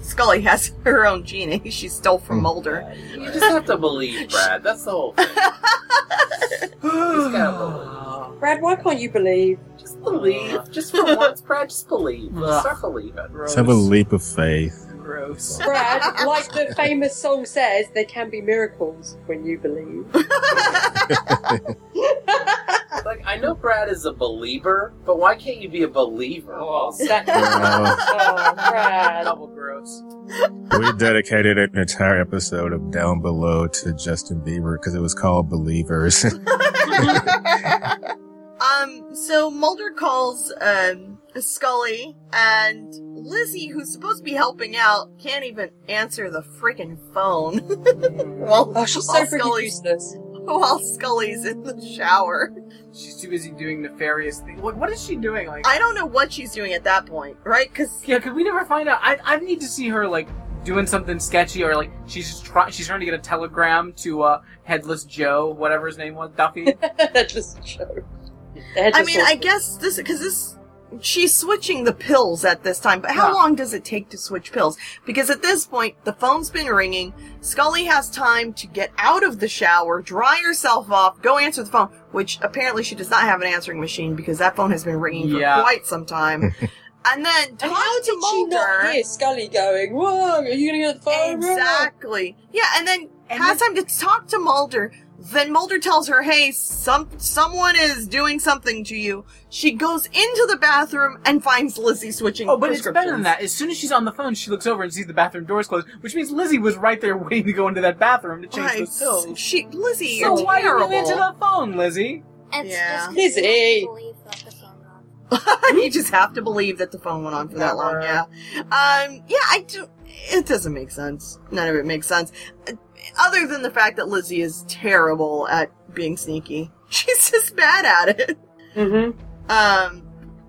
Scully has <laughs> her own genie she stole from Hmm. Mulder. Yeah, you just have to believe, <laughs> Brad. That's the whole thing. <laughs> gotta Brad, why can't you believe? Just believe. Just for once, Brad, just believe. Ugh. Start believing. Let's have a leap of faith. Gross. <laughs> Brad, like the famous song says, there can be miracles when you believe. <laughs> Like, I know Brad is a believer, but why can't you be a believer? Oh, That- <laughs> Wow. oh, Brad. Double gross. we dedicated an entire episode of Down Below to Justin Bieber because it was called Believers. Um, so Mulder calls um Scully and Lizzie, who's supposed to be helping out, can't even answer the freaking phone. <laughs> while, Oh, she's so while freaking Scully's useless. while Scully's in the shower. She's too busy doing nefarious things. What, what is she doing? Like, I don't know what she's doing at that point, right? Because yeah, could we never find out? I, I need to see her like doing something sketchy, or like she's just try, she's trying to get a telegram to uh, Headless Joe, whatever his name was, Duffy. that just show. I mean, I guess this because this she's switching the pills at this time. But how Yeah. long does it take to switch pills? Because at this point, the phone's been ringing. Scully has time to get out of the shower, dry herself off, go answer the phone. Which apparently she does not have an answering machine because that phone has been ringing for Yeah. quite some time. <laughs> and then And how to did she not hear Scully going, Whoa, are you gonna get the phone? Exactly. Yeah, and then And has time to talk to Mulder. Then Mulder tells her, "Hey, some someone is doing something to you." She goes into the bathroom and finds Lizzie switching. Oh, but it's better than that. As soon as she's on the phone, she looks over and sees the bathroom doors closed, which means Lizzie was right there <laughs> waiting to go into that bathroom to change Right. those pills. She, Lizzie, So you're why terrible. didn't you answer the phone, Lizzie? It's Yeah. just Lizzie. believe that the phone rang. <laughs> you just have to believe that the phone went on for that long. Yeah. Um. Yeah. I do. It doesn't make sense. None of it makes sense. Uh, Other than the fact that Lizzie is terrible at being sneaky. <laughs> She's just bad at it. Mm-hmm. Um,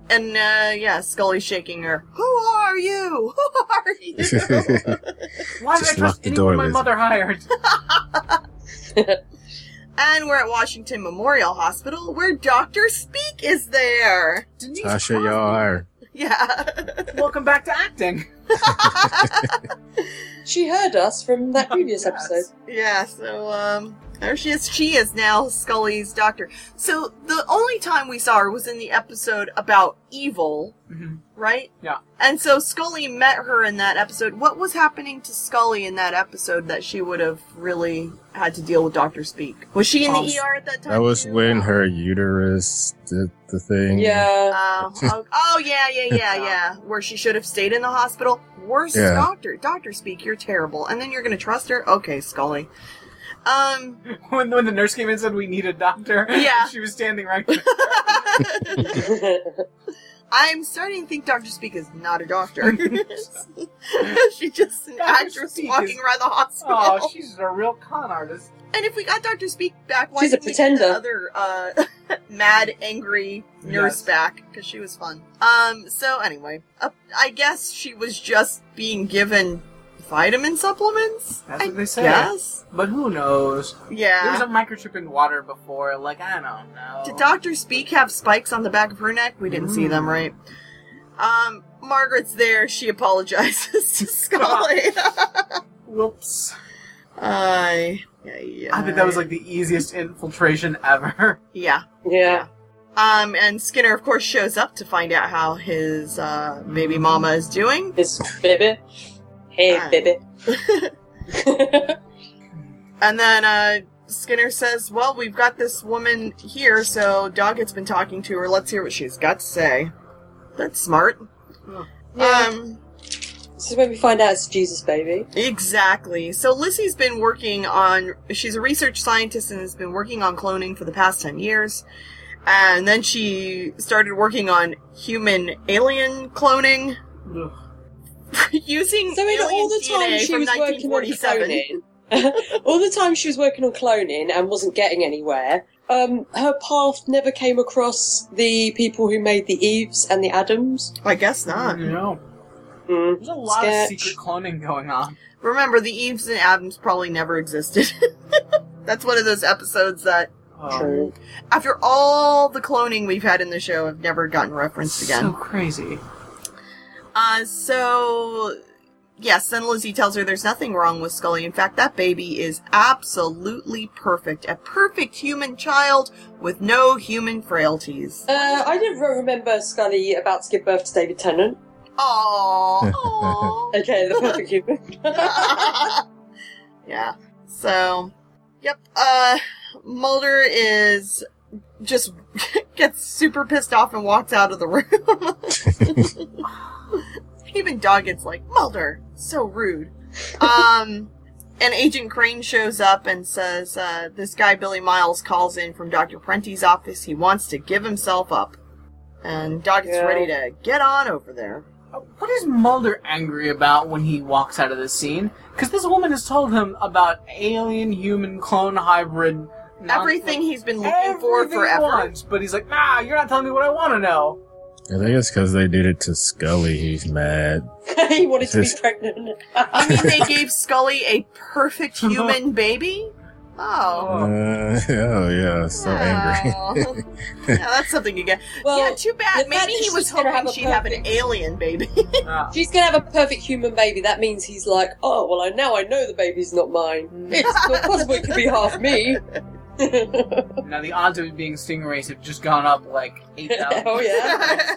and uh, yeah, Scully's shaking her. Who are you? <laughs> Who are you? <laughs> Why Just did I lock trust the anyone door, my Lizzie. mother hired? and we're at Washington Memorial Hospital, where Doctor Speak is there. Denise Tasha Crosby. Yar. Yeah. Welcome back to acting. <laughs> She heard us from that previous Yes. episode. yeah. So um, there she is. She is now Scully's doctor. So the only time we saw her was in the episode about evil, Mhm. right? Yeah. And so Scully met her in that episode. What was happening to Scully in that episode that she would have really had to deal with Doctor Speak? Was she in the Um, ER at that time? That was too? when her uterus did the thing. Yeah. <laughs> Oh, oh, oh, yeah, yeah, yeah, yeah. Where she should have stayed in the hospital. Worst Yeah. doctor. Doctor Speak, you're terrible. And then you're gonna trust her? Okay, Scully. Um, <laughs> When, when the nurse came in and said we need a doctor, <laughs> Yeah. she was standing right there. <laughs> I'm starting to think Doctor Speak is not a doctor. She's just an Dr. actress Speak walking is- around the hospital. Oh, she's a real con artist. And if we got Doctor Speak back, why She's a didn't we get the pretender. other uh, mad, angry nurse Yes. back? Because she was fun. Um. So anyway, uh, I guess she was just being given vitamin supplements. That's I what they say. Yes, But who knows? Yeah, There was a microchip in water before. Like I don't know. Did Doctor Speak have spikes on the back of her neck? We didn't see them, Mm. right? Um. Margaret's there. She apologizes to Scully. <laughs> Whoops. I. Yeah, yeah. I think that was like the easiest infiltration ever. <laughs> Yeah. yeah. Um, and Skinner, of course, shows up to find out how his uh, baby mama is doing. This baby. Hey, baby. <laughs> And then uh, Skinner says, Well, we've got this woman here, so Doggett's been talking to her. Let's hear what she's got to say. That's smart. Yeah. Um, this is when we find out it's Jesus baby. exactly. So Lizzie's been working on, she's a research scientist and has been working on cloning for the past 10 years. And then she started working on human alien cloning Ugh. <laughs> using So in all the time DNA she was working on cloning <laughs> all the time she was working on cloning and wasn't getting anywhere, um, her path never came across the people who made the Eves and the Adams. I guess not. You know, Mm. there's a lot Sketch. of secret cloning going on. Remember, the Eves and Adams probably never existed. <laughs> That's one of those episodes that, Um, True. after all the cloning we've had in the show, have never gotten referenced again. So again. crazy. Uh, so yes, then Lizzie tells her there's nothing wrong with Scully. In fact, that baby is absolutely perfect. A perfect human child with no human frailties. Uh, I didn't remember Scully about to give birth to David Tennant. Aww. <laughs> Aww. Okay, the perfect <laughs> human. <laughs> yeah. So, yep. Uh, Mulder is just gets super pissed off and walks out of the room. Even Doggett's like, Mulder, so rude. Um, <laughs> and Agent Crane shows up and says, uh, this guy Billy Miles calls in from Dr. Parenti's office. He wants to give himself up. And Doggett's Yeah. ready to get on over there. What is Mulder angry about when he walks out of this scene? Because this woman has told him about alien human clone hybrid. non- Everything he's been looking for everything he forever. wants, but he's like, nah, you're not telling me what I want to know. I think it's because they did it to Scully. He's mad. <laughs> he wanted to be Just- pregnant. <laughs> I mean, they gave Scully a perfect <laughs> human baby? Oh. Uh, oh yeah, so angry. Wow. yeah, that's something you get. well, yeah, too bad. the fact Maybe that he she's was gonna have hoping a she'd have an perfect- alien baby. Ah. she's gonna have a perfect human baby. That means he's like, oh well, I now I know the baby's not mine. It's not possible it could be half me. Now the odds of it being stingrays have just gone up like eight thousand. oh yeah.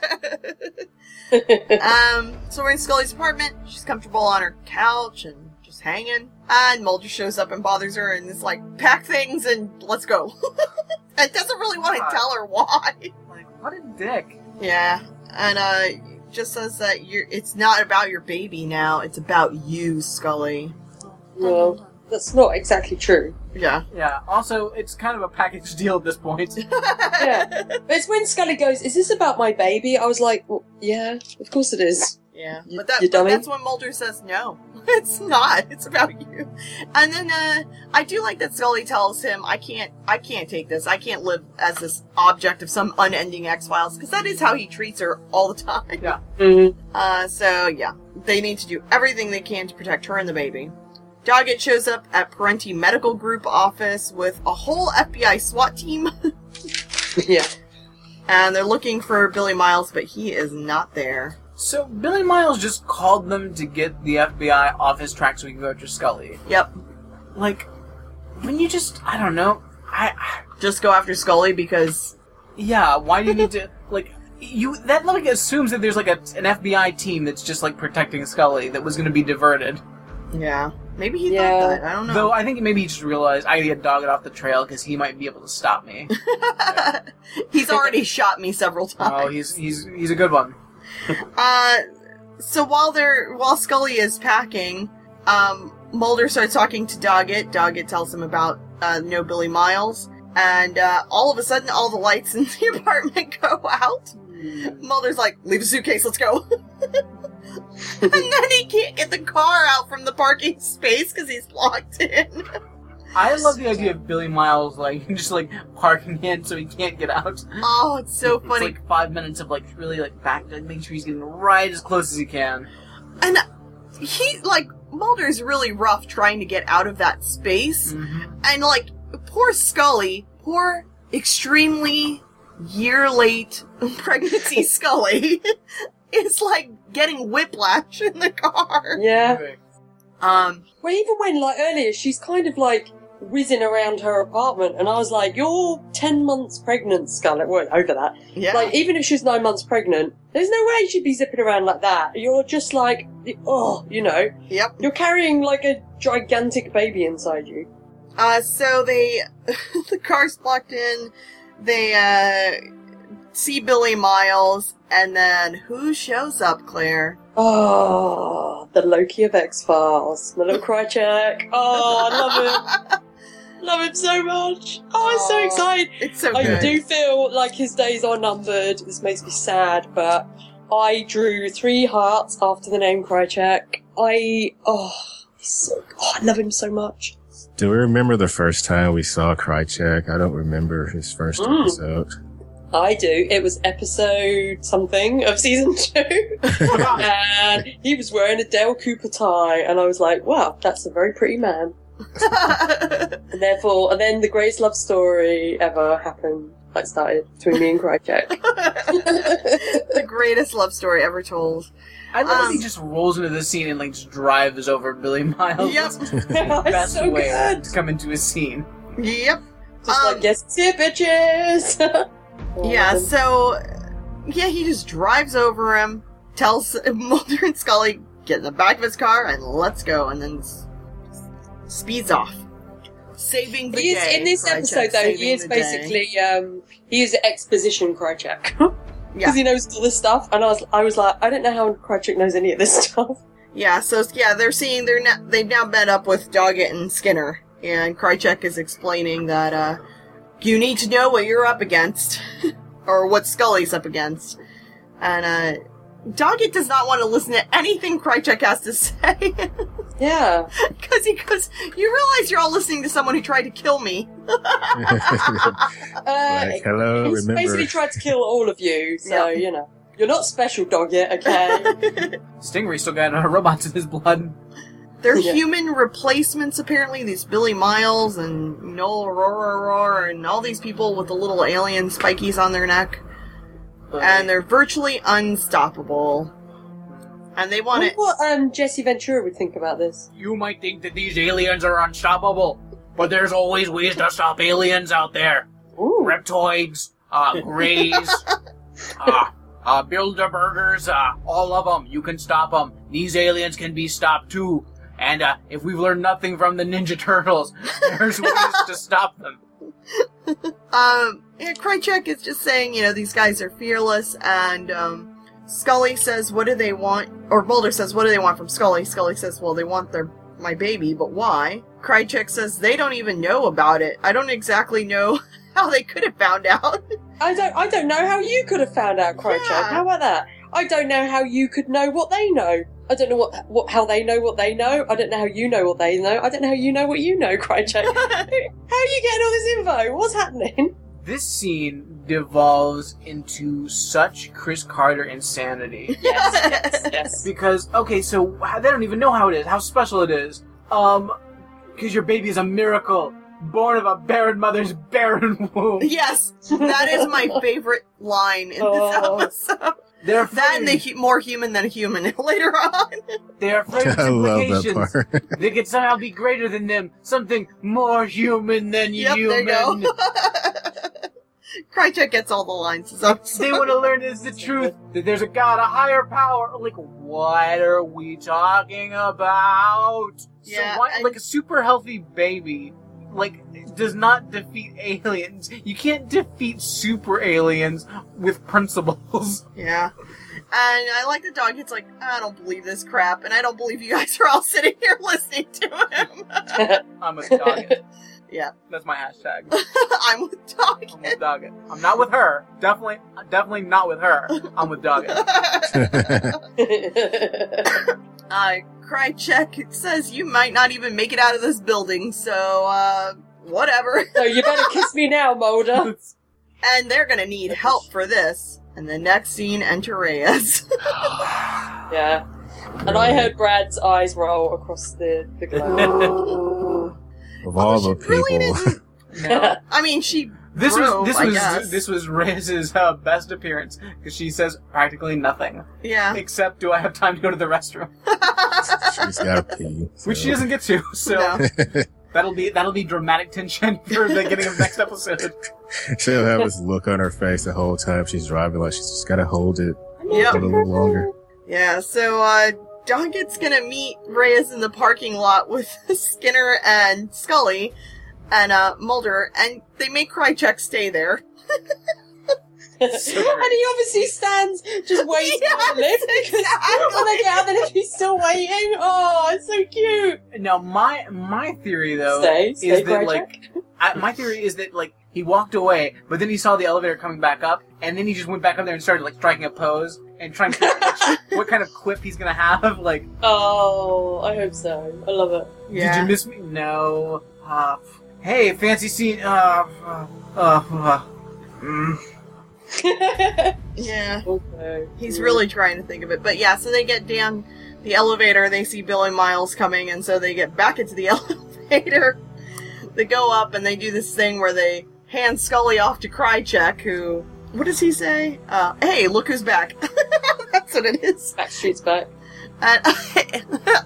<laughs> um, so we're in Scully's apartment. She's comfortable on her couch and just hanging. And Mulder shows up and bothers her and is like, pack things and let's go. <laughs> and doesn't really want to tell her why. Like, what a dick. Yeah, and uh, just says that you're. It's not about your baby now. It's about you, Scully. well, that's not exactly true. Yeah. Yeah. Also, it's kind of a package <laughs> deal at this point. <laughs> Yeah. But it's when Scully goes, "Is this about my baby?" I was like, well, "Yeah, of course it is." Yeah, You- but, that, but that's when Mulder says no. <laughs> It's not. It's about you. And then uh, I do like that Scully tells him, "I can't. I can't take this. I can't live as this object of some unending X Files because that is how he treats her all the time." Yeah. Mm. Uh, so yeah, they need to do everything they can to protect her and the baby. Doggett shows up at Parenti Medical Group office with a whole FBI SWAT team, <laughs> Yeah. and they're looking for Billy Miles, but he is not there. So Billy Miles just called them to get the FBI off his track so we can go after Scully. Yep, Like, when you just, I don't know, I, just go after Scully because yeah, why do you need to <laughs> like? You that like assumes that there's like a, an FBI team that's just like protecting Scully that was going to be diverted. yeah, maybe he Yeah. thought that. I don't know. Though I think maybe he just realized I need to Doggett off the trail because he might be able to stop me. <laughs> <laughs> He's already shot me several times. oh, he's he's he's a good one. <laughs> Uh, so while they're while Scully is packing, um, Mulder starts talking to Doggett. Doggett tells him about uh, no Billy Miles, and uh, all of a sudden, all the lights in the apartment go out. Mulder's like, "Leave the suitcase, let's go." <laughs> and then he can't get the car out from the parking space because he's locked in. <laughs> I love the idea of Billy Miles like <laughs> just like parking in so he can't get out. Oh, it's so It's funny. like five minutes of like really like back like make sure he's getting right as close as he can. And he like Mulder's really rough trying to get out of that space. Mm-hmm. And like, poor Scully, poor extremely year late pregnancy Scully is like getting whiplash in the car. Yeah. Um, Well, even when like earlier, she's kind of like whizzing around her apartment, and I was like, "You're ten months pregnant, Scarlett." Well, over that. yeah. Like, even if she's nine months pregnant, there's no way she'd be zipping around like that. You're just like, oh, you know, yep. you're carrying like a gigantic baby inside you. Uh, so they, <laughs> the car's blocked in, they, uh, see Billy Miles, and then who shows up, Claire? Oh, the Loki of X Files, my little Krycek. Oh, I love him. <laughs> love him so much. Oh, I'm so excited. It's so good. I good. do feel like his days are numbered. This makes me sad, but I drew three hearts after the name Krycek. I oh, he's so, oh, I love him so much. Do we remember the first time we saw Krycek? I don't remember his first Mm. episode. I do. It was episode something of season <laughs> two. <laughs> and he was wearing a Dale Cooper tie, and I was like, wow, that's a very pretty man. <laughs> And therefore, and then the greatest love story ever happened. Like started between me and Krycek. the greatest love story ever told. I love that Um, he just rolls into the scene and like just drives over Billy Miles. Yep. That's the It's best so way good. to come into a scene. Yep. Just Um, like, yes, it's here, bitches. Yeah, so yeah, he just drives over him, tells <laughs> Mulder and Scully get in the back of his car and let's go, and then s- speeds off, saving the He is day. in this Krycek, episode though. He is basically um, he is exposition Krycek because <laughs> Yeah. he knows all this stuff. And I was I was like, I don't know how Krycek knows any of this <laughs> stuff. yeah. So yeah, they're seeing they're now they've now met up with Doggett and Skinner, and Krycek is explaining that uh, you need to know what you're up against, <laughs> or what Scully's up against, and uh. Doggett does not want to listen to anything Krycek has to <laughs> say. Yeah, <laughs> Because he goes, You realize you're all listening to someone who tried to kill me. uh, like, hello, he's remember? basically tried to kill all of you. So Yeah. you know, you're not special, Doggett. Okay. Stingray still got uh, robots in his blood. They're <laughs> Yeah. human replacements, apparently. These Billy Miles and Knowle Rohrer and all these people with the little alien spikies on their neck. And they're virtually unstoppable. And they want wonder it. what um, Jesse Ventura would think about this. You might think that these aliens are unstoppable, but there's always ways to stop aliens out there. Ooh. Reptoids, uh, <laughs> greys, uh, uh, Bilderbergers, uh, all of them. You can stop them. These aliens can be stopped too. And uh, if we've learned nothing from the Ninja Turtles, <laughs> there's ways to stop them. Um, yeah, Krycek is just saying, you know, these guys are fearless, and, um, Scully says, what do they want? Or Mulder says, what do they want from Scully? Scully says, well, they want their, my baby, but why? Krycek says, they don't even know about it. I don't exactly know <laughs> how they could have found out. I don't. I don't know how you could have found out, Krycek. Yeah. How about that? I don't know how you could know what they know. I don't know what, what how they know what they know. I don't know how you know what they know. I don't know how you know what you know, <laughs> Krycek. <laughs> how are you getting all this info? What's happening? This scene devolves into such Chris Carter insanity. <laughs> Yes, yes, yes. Because okay, so they don't even know how it is, how special it is. Um, because your baby is a miracle, born of a barren mother's barren womb. yes, that is my favorite line in Oh. this episode. They're That and the afraid, hu- more human than human <laughs> later on. they're afraid of <laughs> I love that implications. part. They could somehow be greater than them, something more human than yep, human. there you go. Krycek gets all the lines. this episode. they want to learn is the truth that there's a god, a higher power. Like, what are we talking about? Yeah, so why, and- like a super healthy baby, like does not defeat aliens. You can't defeat super aliens with principles. <laughs> Yeah. And I like the dog. It's like, I don't believe this crap, and I don't believe you guys are all <laughs> sitting here listening to him. <laughs> I'm with dog. Yeah. That's my hashtag. I'm with dog. I'm with Doggett. I'm not with her. Definitely, definitely not with her. I'm with Doggett. Uh, it says you might not even make it out of this building, so, uh, whatever. <laughs> so you better kiss me now, Mulder. <laughs> And they're gonna need help for this. And the next scene, enter Reyes. <laughs> Yeah. And I heard Brad's eyes roll across the the glass. Of all she the people, didn't- No. I mean, she This drove, was this I was guess. this was Reyes's uh, best appearance because she says practically nothing Yeah. except, "Do I have time to go to the restroom?" <laughs> she's got to pee. Which she doesn't get to. So No. <laughs> that'll be that'll be dramatic tension for the beginning of next episode. <laughs> She'll have this look on her face the whole time she's driving, like she's just got to hold it Yep. a little longer. Yeah, so uh Doggett's gonna meet Reyes in the parking lot with Skinner and Scully and uh Mulder, and they make Krycek stay there. <laughs> and he obviously <laughs> stands just waiting Yes, on the lift because when <laughs> they get out, of the lift, he's still waiting. Oh, it's so cute. Now my my theory though Stay, stay, is that like I, my theory is that like he walked away, but then he saw the elevator coming back up, and then he just went back up there and started like striking a pose and trying to figure like, what kind of clip he's gonna have. Like, Oh, I hope so. I love it. did you miss me? No. Uh, hey, fancy scene. Uh, uh, uh, uh mm. <laughs> Yeah, okay. he's really trying to think of it. But yeah, so they get down the elevator, they see Billy Miles coming, and so they get back into the <laughs> elevator. They go up and they do this thing where they hand Scully off to Krycek, who. What does he say? Uh, hey, look who's back. <laughs> That's what it is. Backstreet's back. And,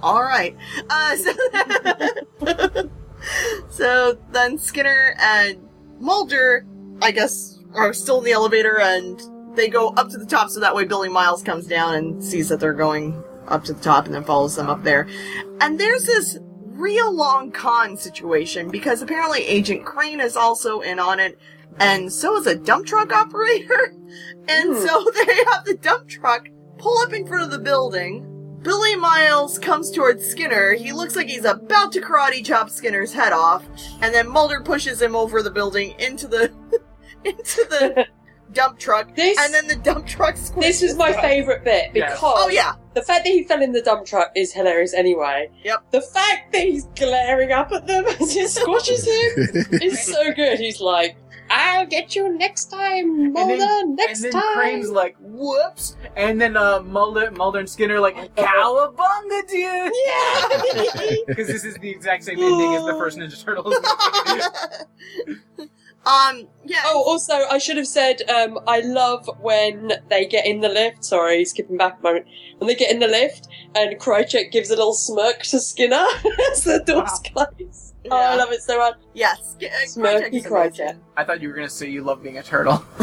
all right. Uh, so, <laughs> so then Skinner and Mulder, I guess, are still in the elevator, and they go up to the top, so that way Billy Miles comes down and sees that they're going up to the top, and then follows them up there. And there's this real long con situation because apparently Agent Crane is also in on it, and so is a dump truck operator. <laughs> And Hmm. so <laughs> they have the dump truck pull up in front of the building. Billy Miles comes towards Skinner. He looks like he's about to karate chop Skinner's head off, and then Mulder pushes him over the building into the <laughs> into the <laughs> dump truck, This and then the dump truck <laughs> squishes. this was my favourite bit Yeah. because Oh yeah, the fact that he fell in the dump truck is hilarious anyway. Yep. The fact that he's glaring up at them as it squashes him is so good. He's like, "I'll get you next time, Mulder. then- next and then time." Crane's like, "Whoops!" And then uh, Mulder, Mulder and Skinner are like, "Cowabunga, dude!" yeah. <laughs> Because this is the exact same ending as the first Ninja Turtles. <laughs> <laughs> um, yeah. Oh, also, I should have said, um, I love when they get in the lift. Sorry, skipping back a moment. When they get in the lift and Krycek gives a little smirk to Skinner as the doors close. Oh, I love it so much. Yes, uh, Smirky Krycek is I thought you were gonna say you love being a turtle. <laughs>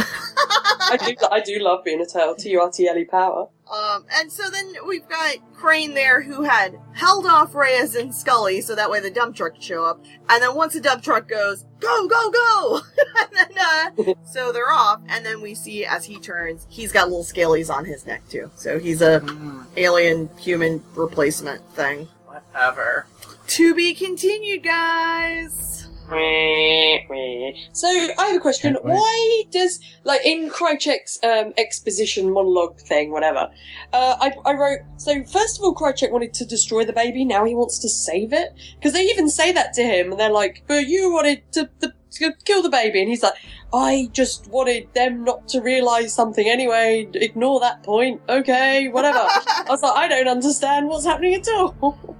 I do, I do love being a turtle. T-U-R-T-L-E power. Um, and so then we've got Crane there who had held off Reyes and Scully so that way the dump truck could show up. And then once the dump truck goes, go, go, go! <laughs> and then, uh, so they're off. And then we see as he turns, he's got little scalies on his neck too. So he's a Mm, alien human replacement thing. whatever. To be continued, guys. So I have a question. Why does like in Krycek's um, exposition monologue thing, whatever? Uh, I, I wrote. So first of all, Krycek wanted to destroy the baby. Now he wants to save it because they even say that to him, and they're like, "But you wanted to, to, to kill the baby," and he's like, "I just wanted them not to realize something anyway. Ignore that point. Okay, whatever." <laughs> I was like, "I don't understand what's happening at all."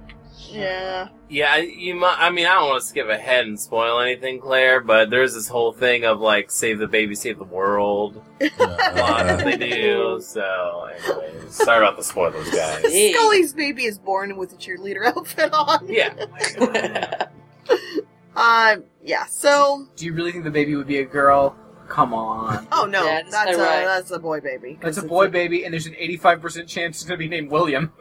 Yeah. Yeah, you might. I mean, I don't want to skip ahead and spoil anything, Claire, but there's this whole thing of like save the baby, save the world. <laughs> A lot that they do. So, anyways, sorry about the spoilers, guys. Scully's baby is born with a cheerleader <laughs> outfit on. Yeah. <laughs> Uh, yeah, so. Do you really think the baby would be a girl? Come on. Oh no, Yeah, that's that's, a, way. that's a boy baby. It's a it's boy baby, and there's an 85% chance it's gonna be named William.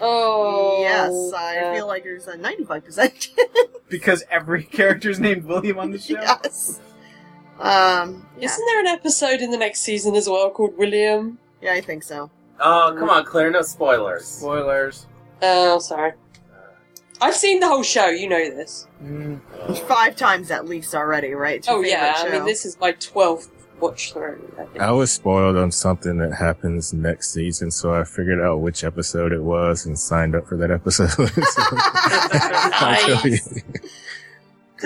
Oh, Yes, I yeah. feel like there's a 95% <laughs> Because every character's named William on the show. yes. Um, yeah. Isn't there an episode in the next season as well called William? yeah, I think so. Oh, come on, Claire, no spoilers. Spoilers. Oh, sorry. I've seen the whole show. You know this. Mm. Five times at least already, right? It's your oh yeah. favorite I mean, this is my twelfth watch through. I think. I was spoiled on something that happens next season, so I figured out which episode it was and signed up for that episode. <laughs> <laughs> Nice. Does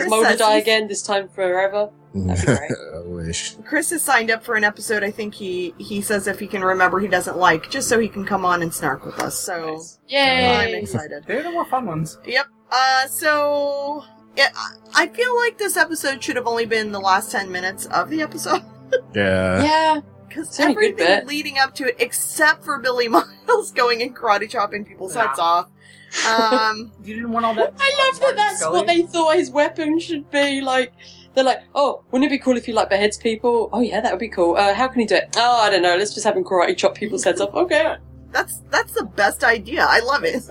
Chris Mulder says die he's- again? This time forever? That'd be great. I wish. Chris has signed up for an episode. I think he he says if he can remember he doesn't like, just so he can come on and snark with us. So Nice. I'm excited. They're the more fun ones. Yep. Uh, so yeah, I- I feel like this episode should have only been the last ten minutes of the episode <laughs> Yeah. Yeah. because It's only a good everything leading up to it, except for Billy <laughs> Miles going and karate chopping people's Yeah. heads off. Um, <laughs> You didn't want all that. I love that. That's Scully? what they thought his weapon should be. Like, they're like, oh, wouldn't it be cool if he like beheads people? Oh yeah, that would be cool. Uh, how can he do it? Oh, I don't know. Let's just have him karate chop people's heads off. Okay. that's that's the best idea. I love it.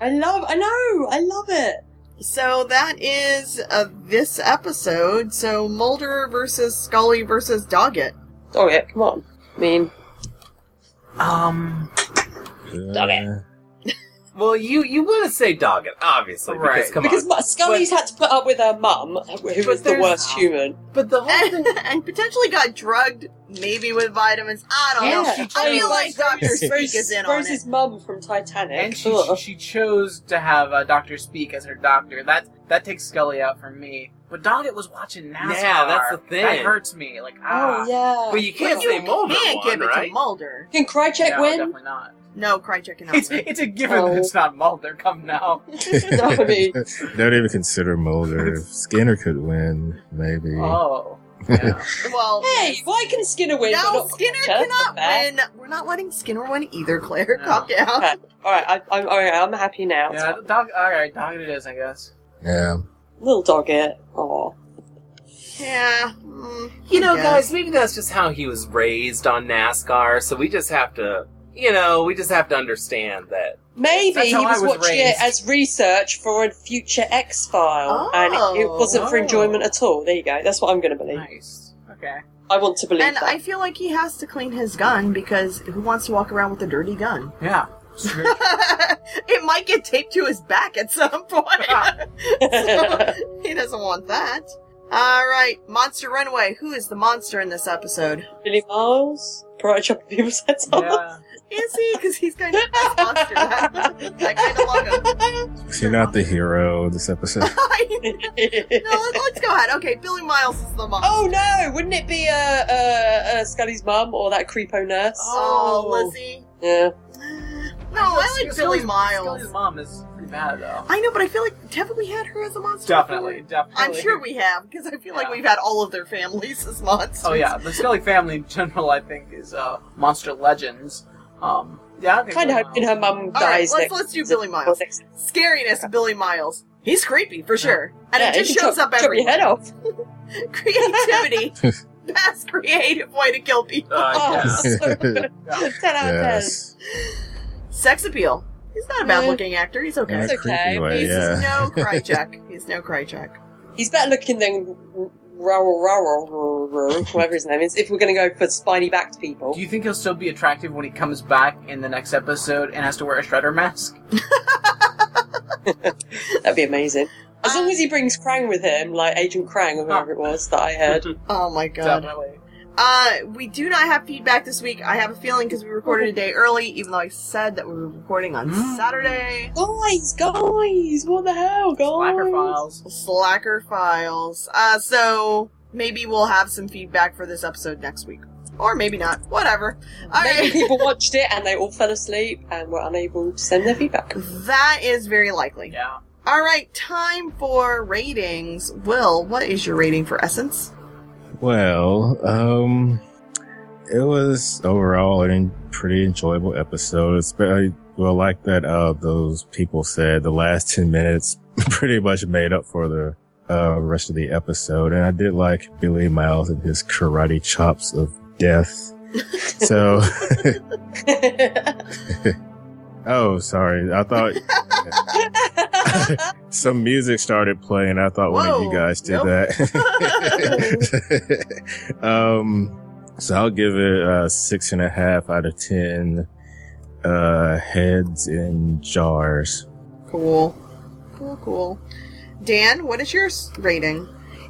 I love. I know. I love it. So that is uh, this episode. So Mulder versus Scully versus Doggett. Oh yeah, come on. I mean, Um, Uh, Well, you you want to say Doggett, obviously, because Right. come Because on. Ma- Scully's had to put up with her mum, who was the there's- worst human. But the whole and, thing. <laughs> and potentially got drugged, maybe with vitamins. I don't know. she I feel like Doctor Speak is in on Rose's it. mum from Titanic. And she Ugh. she chose to have uh, Doctor Speak as her doctor. That that takes Scully out for me. But Doggett was watching NASCAR. Yeah, that's the thing. That hurts me. Like ah, Oh yeah. But you can't But say you Mulder can't won, give it right? to Mulder. Can Krycek no, win? definitely not. No, Krycek cannot It's win. it's a given Oh. that it's not Mulder. Come now. <laughs> no, I mean, <laughs> Don't even consider Mulder. Skinner could win, maybe. Oh. <laughs> Yeah. well, hey, why can Skinner win? but no, not Skinner Krycek? cannot Fair. win. We're not letting Skinner win either, Claire. No. Calm down. Okay. All right, I, I'm all right. I'm happy now. yeah. Dog. All right. Doggett it is, I guess. Yeah. Little Doggett. Oh, Yeah. mm, You know, I guys, maybe that's just how he was raised on NASCAR. So we just have to, you know, we just have to understand that. maybe he was, was watching it as research for a future X file, and it, it wasn't for Oh. enjoyment at all. There you go. That's what I'm going to believe. Nice. Okay. I want to believe And that. I feel like he has to clean his gun because who wants to walk around with a dirty gun? Yeah. <laughs> It might get taped to his back at some point. <laughs> so he doesn't want that. All right, Monster Runway. Who is the monster in this episode? Billy Miles, karate chopping people's heads off. yeah. Is he? Because he's kind of a monster. <laughs> I kind of love him. Is he not the hero of this episode? <laughs> no, let, us go ahead. Okay, Billy Miles is the monster. oh no! Wouldn't it be uh, uh, uh, Scully's mum or that creepo nurse? Oh, Oh. Lizzie. Yeah. No, I like Scully's- Billy Scully's Miles. mom is pretty bad though. I know, but I feel like haven't we had her as a monster? Definitely, before? definitely. I'm sure we have because I feel like Yeah. we've had all of their families as monsters. Oh yeah, the Scully family in general, I think, is uh, monster legends. Um, yeah, I Kind of hoping Miles- her mum All right, dies let's next. let's do Billy Miles. next- Scariness of Billy Miles. He's creepy for sure, and Yeah, it just shows chop- up chop everywhere. your head off. <laughs> Creativity, <laughs> best creative way to kill people. Uh, Oh, yeah. so good. Yeah. <laughs> 10 out of 10. yes. Sex appeal. He's not a bad looking actor. He's okay. In a okay. way, He's yeah. no Krycek. He's no Krycek. He's better looking than Raoul Raoul, whoever his name is, if we're going to go for spiny backed people. Do you think he'll still be attractive when he comes back in the next episode and has to wear a shredder mask? <laughs> That'd be amazing. As long as he brings Krang with him, like Agent Krang or whoever ah. it was that I heard. <laughs> Oh my god. Definitely. Uh, we do not have feedback this week. I have a feeling because we recorded a day early, even though I said that we were recording on Mm. Saturday. Guys, guys, what the hell, guys? Slacker files. Slacker files. Uh, so maybe we'll have some feedback for this episode next week. Or maybe not. Whatever. All Maybe right. people <laughs> watched it and they all fell asleep and were unable to send their feedback. That is very likely. Yeah. All right, time for ratings. Will, what is your rating for Essence? Well, um, it was overall a pretty enjoyable episode. It's very, well, like that, uh, those people said, the last <laughs> 10 minutes pretty much made up for the, uh, rest of the episode. And I did like Billy Miles and his karate chops of death. So, <laughs> <laughs> oh, sorry. I thought <laughs> some music started playing. I thought one of you guys did nope. that. <laughs> <laughs> um, so I'll give it a six and a half out of ten. Uh, heads in jars. Cool. Cool, cool. Dan, what is your rating?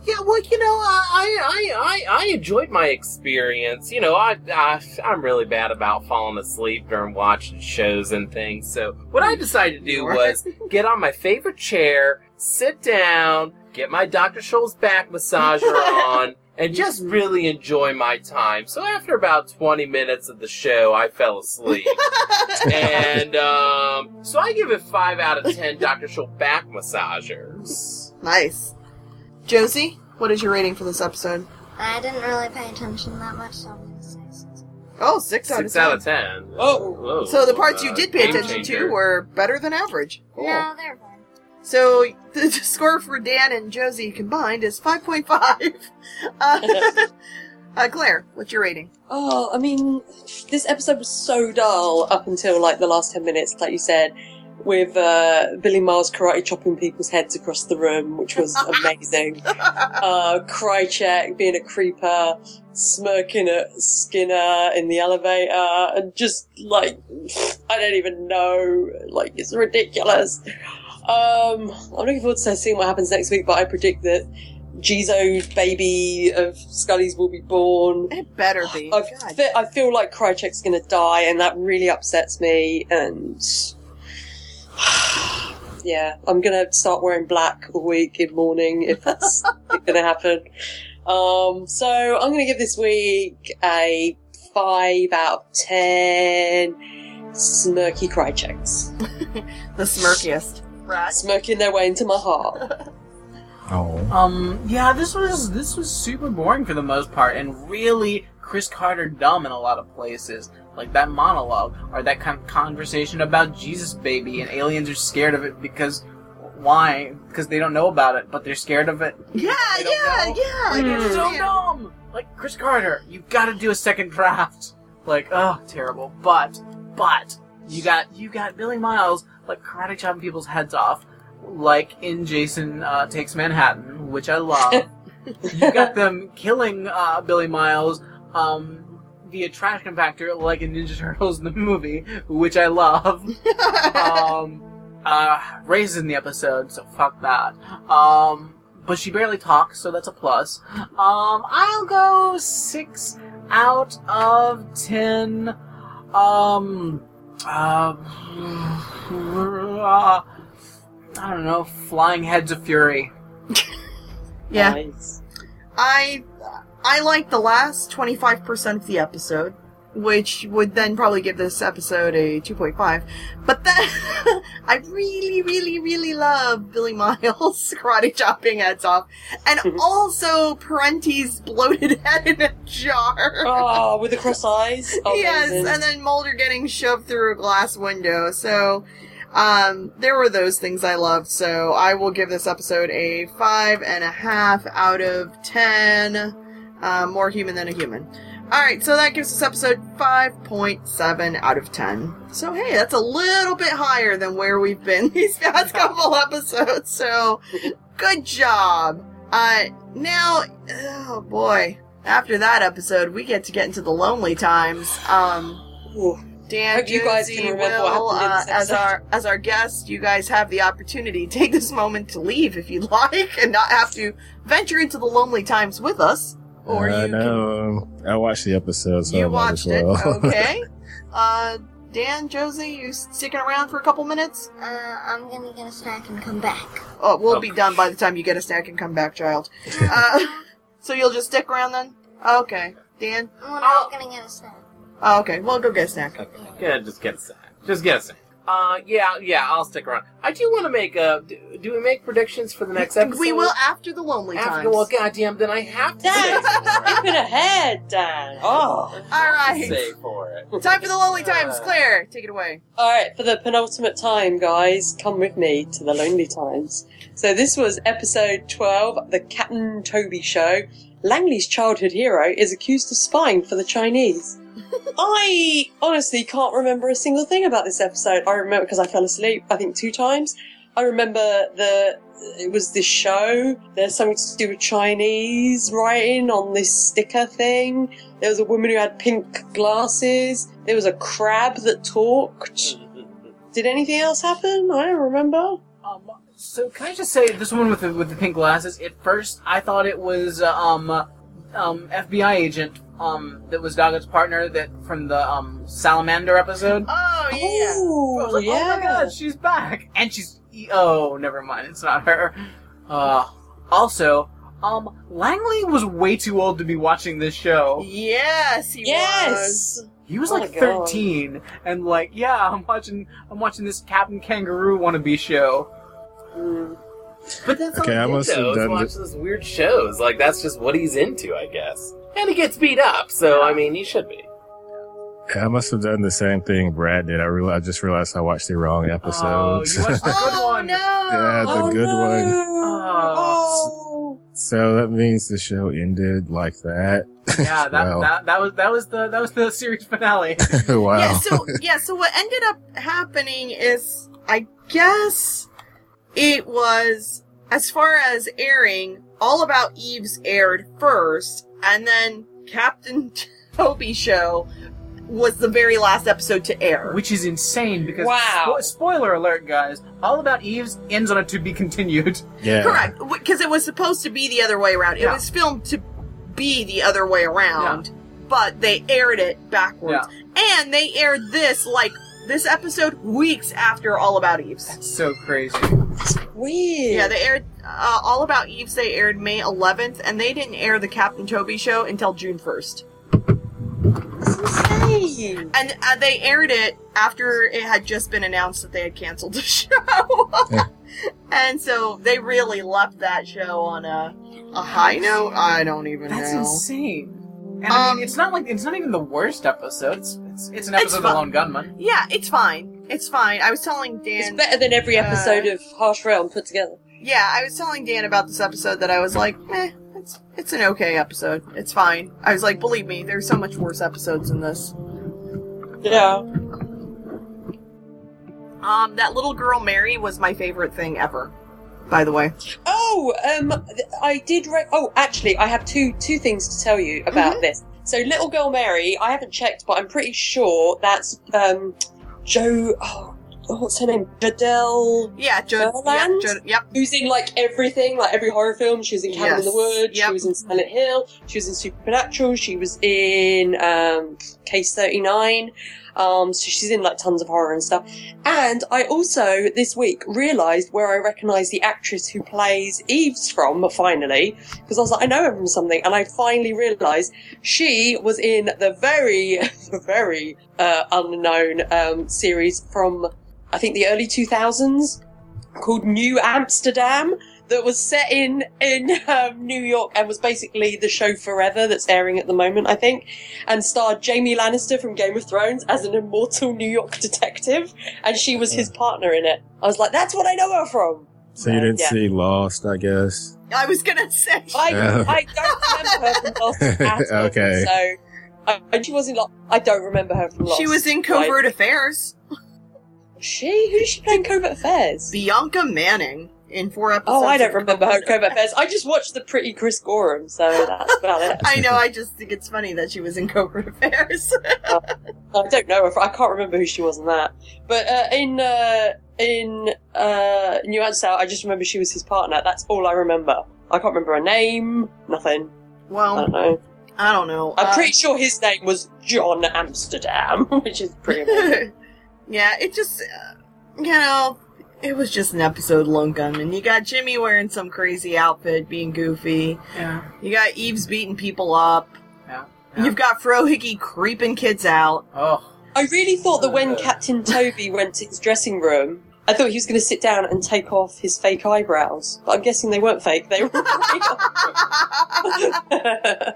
Yeah, well, you know, I, I, I, I enjoyed my experience. You know, I, I, I'm really bad about falling asleep during watching shows and things. So what I decided to do was get on my favorite chair, sit down, get my Dr. Scholl's back massager <laughs> on, and just really enjoy my time. So after about 20 minutes of the show, I fell asleep. <laughs> and um, so I give it 5 out of 10 Dr. Scholl back massagers. Nice. Jozie, what is your rating for this episode? I didn't really pay attention that much, so I'm gonna say six. Oh, six out of ten. out of ten. Oh. Whoa. So the parts you Uh, did pay game attention to were better than average. Cool. No, they're fine. So <laughs> the score for Dan and Jozie combined is 5.5. <laughs> Uh, <laughs> uh, Claire, what's your rating? Oh, I mean, this episode was so dull up until like the last 10 minutes, like you said. With uh, Billy Miles karate chopping people's heads across the room, which was <laughs> amazing. uh, Krycek being a creeper, smirking at Skinner in the elevator, and just like I don't even know, like it's ridiculous. Um, I'm looking forward to seeing what happens next week, but I predict that Jesus baby of Scully's will be born. It better be. I, fe- I feel like Krycek's going to die, and that really upsets me. And <sighs> yeah, I'm going to start wearing black all week in mourning if that's <laughs> going to happen. Um, so I'm going to give this week a five out of ten. Smirky Kryceks, <laughs> the smirkiest. Right. smirking their way into my heart. <laughs> Oh. Um, yeah, this was this was super boring for the most part, and really Chris Carter dumb in a lot of places. Like that monologue or that kind of conversation about Jesus baby, and aliens are scared of it because why? Because they don't know about it, but they're scared of it. Yeah, yeah, know. yeah. Like Mm. it's so Yeah. dumb. Like Chris Carter, you've got to do a second draft. Like, oh, terrible. But, but you got you got Billy Miles like karate chopping people's heads off, like in Jason uh, Takes Manhattan, which I love. <laughs> you got them killing uh, Billy Miles um, via trash compactor, like in Ninja Turtles in the movie, which I love. um, uh, Reyes in the episode, so fuck that. Um, but she barely talks, so that's a plus. Um, I'll go six out of ten. Um, uh, uh, I don't know, flying heads of fury. yeah. Nice. I I like the last 25% of the episode, which would then probably give this episode a 2.5. But then <laughs> I really, really, really love Billy Miles <laughs> karate chopping heads off, and <laughs> also Parenti's bloated head in a jar. Oh, with the cross eyes. Oh, yes, amazing. and then Mulder getting shoved through a glass window. So, um, there were those things I loved. So I will give this episode a five and a half out of ten. Uh, more human than a human. All right, so that gives us episode five point seven out of ten. So hey, that's a little bit higher than where we've been <laughs> these past <laughs> couple episodes. So, good job. Uh, now, oh boy after that episode, we get to get into the lonely times. Um, Ooh. Dan, you guys can remember Will, uh, as our as our guest, you guys have the opportunity to <laughs> take this moment to leave if you'd like, and not have to venture into the lonely times with us. Or uh, you can, I watched the episode, so I you might watched as well. it, okay? <laughs> uh, Dan, Jozie, you sticking around for a couple minutes? Uh, I'm gonna get a snack and come back. Oh, we'll Oh. be done by the time you get a snack and come back, child. <laughs> Uh, so you'll just stick around then? Okay, Dan. I'm Oh. gonna get a snack. Oh, okay, we'll go get a snack. Okay. Yeah, just get a snack. Just get a snack. Uh, yeah, yeah, I'll stick around. I do want to make a. Do, do we make predictions for the next episode? We will after the lonely After, times. well, goddamn, then I have to Dan, say for it. skipping ahead, Dan. <laughs> Oh. I have All to right. Say for it. <laughs> Time for the lonely times. Uh, Claire, take it away. All right, for the penultimate time, guys, come with me to the Lonely Times. So this was episode 12, The Captain Toby Show. Langly's childhood hero is accused of spying for the Chinese. I honestly can't remember a single thing about this episode. I remember because I fell asleep, I think, two times. I remember the it was this show. There's something to do with Chinese writing on this sticker thing. There was a woman who had pink glasses. There was a crab that talked. Did anything else happen? I don't remember. Um, so can I just say this one with the with the pink glasses? At first, I thought it was uh, um uh, um FBI agent um that was Doggett's partner that from the um salamander episode. Oh yeah. I was Oh, like, yeah. oh my god, she's back, and she's e- oh, never mind, it's not her. Uh, also, um, Langly was way too old to be watching this show. Yes, he Yes. was. He was Oh like my 13, and like, yeah, I'm watching, I'm watching this Captain Kangaroo wannabe show. Mm. But that's Okay, all I he must have does, done watch those weird shows. Like that's just what he's into, I guess. And he gets beat up, so I mean, he should be. I must have done the same thing Brad did. I real I just realized I watched the wrong Oh, episode. you watched the good <laughs> Oh one. no. Yeah, the oh, good no. one. Oh. so that means the show ended like that. <laughs> Yeah, that, Well. that that was that was the that was the series finale. <laughs> wow. Yeah, so yeah, so what ended up happening is I guess it was as far as airing. All About Eve's aired first, and then Captain <laughs> Toby show was the very last episode to air. Which is insane because Wow. spo- spoiler alert, guys! All about Eve's ends on a to be continued. Yeah. Correct, because it was supposed to be the other way around. It Yeah. was filmed to be the other way around, but they aired it backwards. And they aired this, like, this episode weeks after All About Eve's. That's so crazy. Weird. Yeah, they aired uh, All About Eve's, they aired May 11th, and they didn't air the Captain Toby show until June 1st. That's insane. And uh, they aired it after it had just been announced that they had canceled the <laughs> show. yeah. and so they really left that show on a, a high note. I don't even That's know. insane. And I Um, mean, it's not like it's not even the worst episode. It's it's, it's an It's episode of fun. Lone Gunmen. Yeah, it's fine. It's fine. I was telling Dan. It's better than every uh, episode of Harsh Realm put together. Yeah, I was telling Dan about this episode that I was like, eh, it's it's an okay episode. It's fine. I was like, believe me, there's so much worse episodes than this. Yeah. Um, that little girl Mary was my favorite thing ever. By the way, Oh, um, I did. Re- oh, actually, I have two two things to tell you about Mm-hmm. this. So, little girl Mary, I haven't checked, but I'm pretty sure that's um, Joe. Oh, what's her name? Jodelle. yeah, jo- yeah, yep, Who's in like everything, like every horror film. She was in Cabin in the Woods. Yep. She was in Silent Hill. She was in Supernatural. She was in um, Case Thirty Nine. Um, so she's in like tons of horror and stuff. And I also this week realised where I recognise the actress who plays Yves from. Finally, because I was like, I know her from something, and I finally realised she was in the very, <laughs> very uh, unknown um, series from I think the early two thousands called New Amsterdam that was set in in um, New York and was basically the show Forever that's airing at the moment, I think, and starred Jaime Lannister from Game of Thrones as an immortal New York detective, and she was his partner in it. I was like, that's what I know her from. So you didn't Yeah. see Lost, I guess. I was gonna say. I, Yeah. <laughs> I don't remember her from Lost at all. <laughs> Okay. So, and she wasn't. Like, I don't remember her from Lost. She was in Covert Affairs. She? Who did she play in Covert Affairs? Bianca Manning in four episodes. Oh, I don't remember her Covert Affairs. I just watched the pretty Chris Gorham, so that's about it. <laughs> I know. I just think it's funny that she was in Covert Affairs. <laughs> I don't know if I can't remember who she was in that. But uh, in uh, in uh, New Amsterdam, I just remember she was his partner. That's all I remember. I can't remember her name. Nothing. Well, I don't know. I don't know. I'm Uh, pretty sure his name was John Amsterdam, <laughs> which is pretty amazing. Yeah, it just, uh, you know, it was just an episode of Lone Gunmen. You got Jimmy wearing some crazy outfit, being goofy. Yeah. You got Yves beating people up. Yeah. You've got Frohike creeping kids out. Oh. I really thought that when Uh. Captain Toby <laughs> went to his dressing room, I thought he was going to sit down and take off his fake eyebrows. But I'm guessing they weren't fake; they were real. <laughs>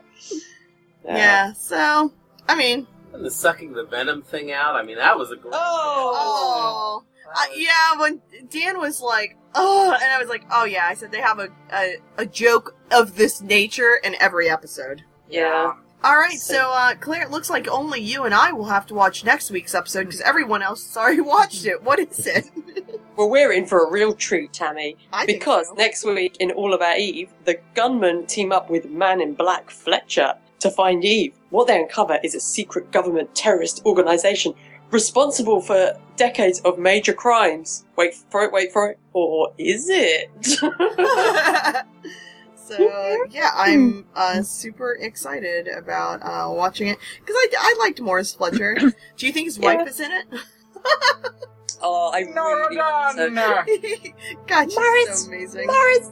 <laughs> yeah, so, I mean, And the sucking the venom thing out. I mean, that was a great. oh. Uh, yeah, when Dan was like, oh, and I was like, oh yeah, I said they have a, a, a joke of this nature in every episode. yeah. Alright, so, uh, Claire, it looks like only you and I will have to watch next week's episode because everyone else has already <laughs> watched it. What is it? <laughs> Well, we're in for a real treat, Tammy. I think Because so. next week in All About Eve, the gunmen team up with Man in Black Fletcher to find Yves. What they uncover is a secret government terrorist organization responsible for decades of major crimes. Wait for it, wait for it. Or is it? <laughs> <laughs> so, yeah, I'm uh, super excited about uh, watching it because I, I liked Morris Fletcher. <clears throat> Do you think his wife Yeah. is in it? <laughs> oh, I really hope so. Nora God, she's Morris, so amazing. Morris!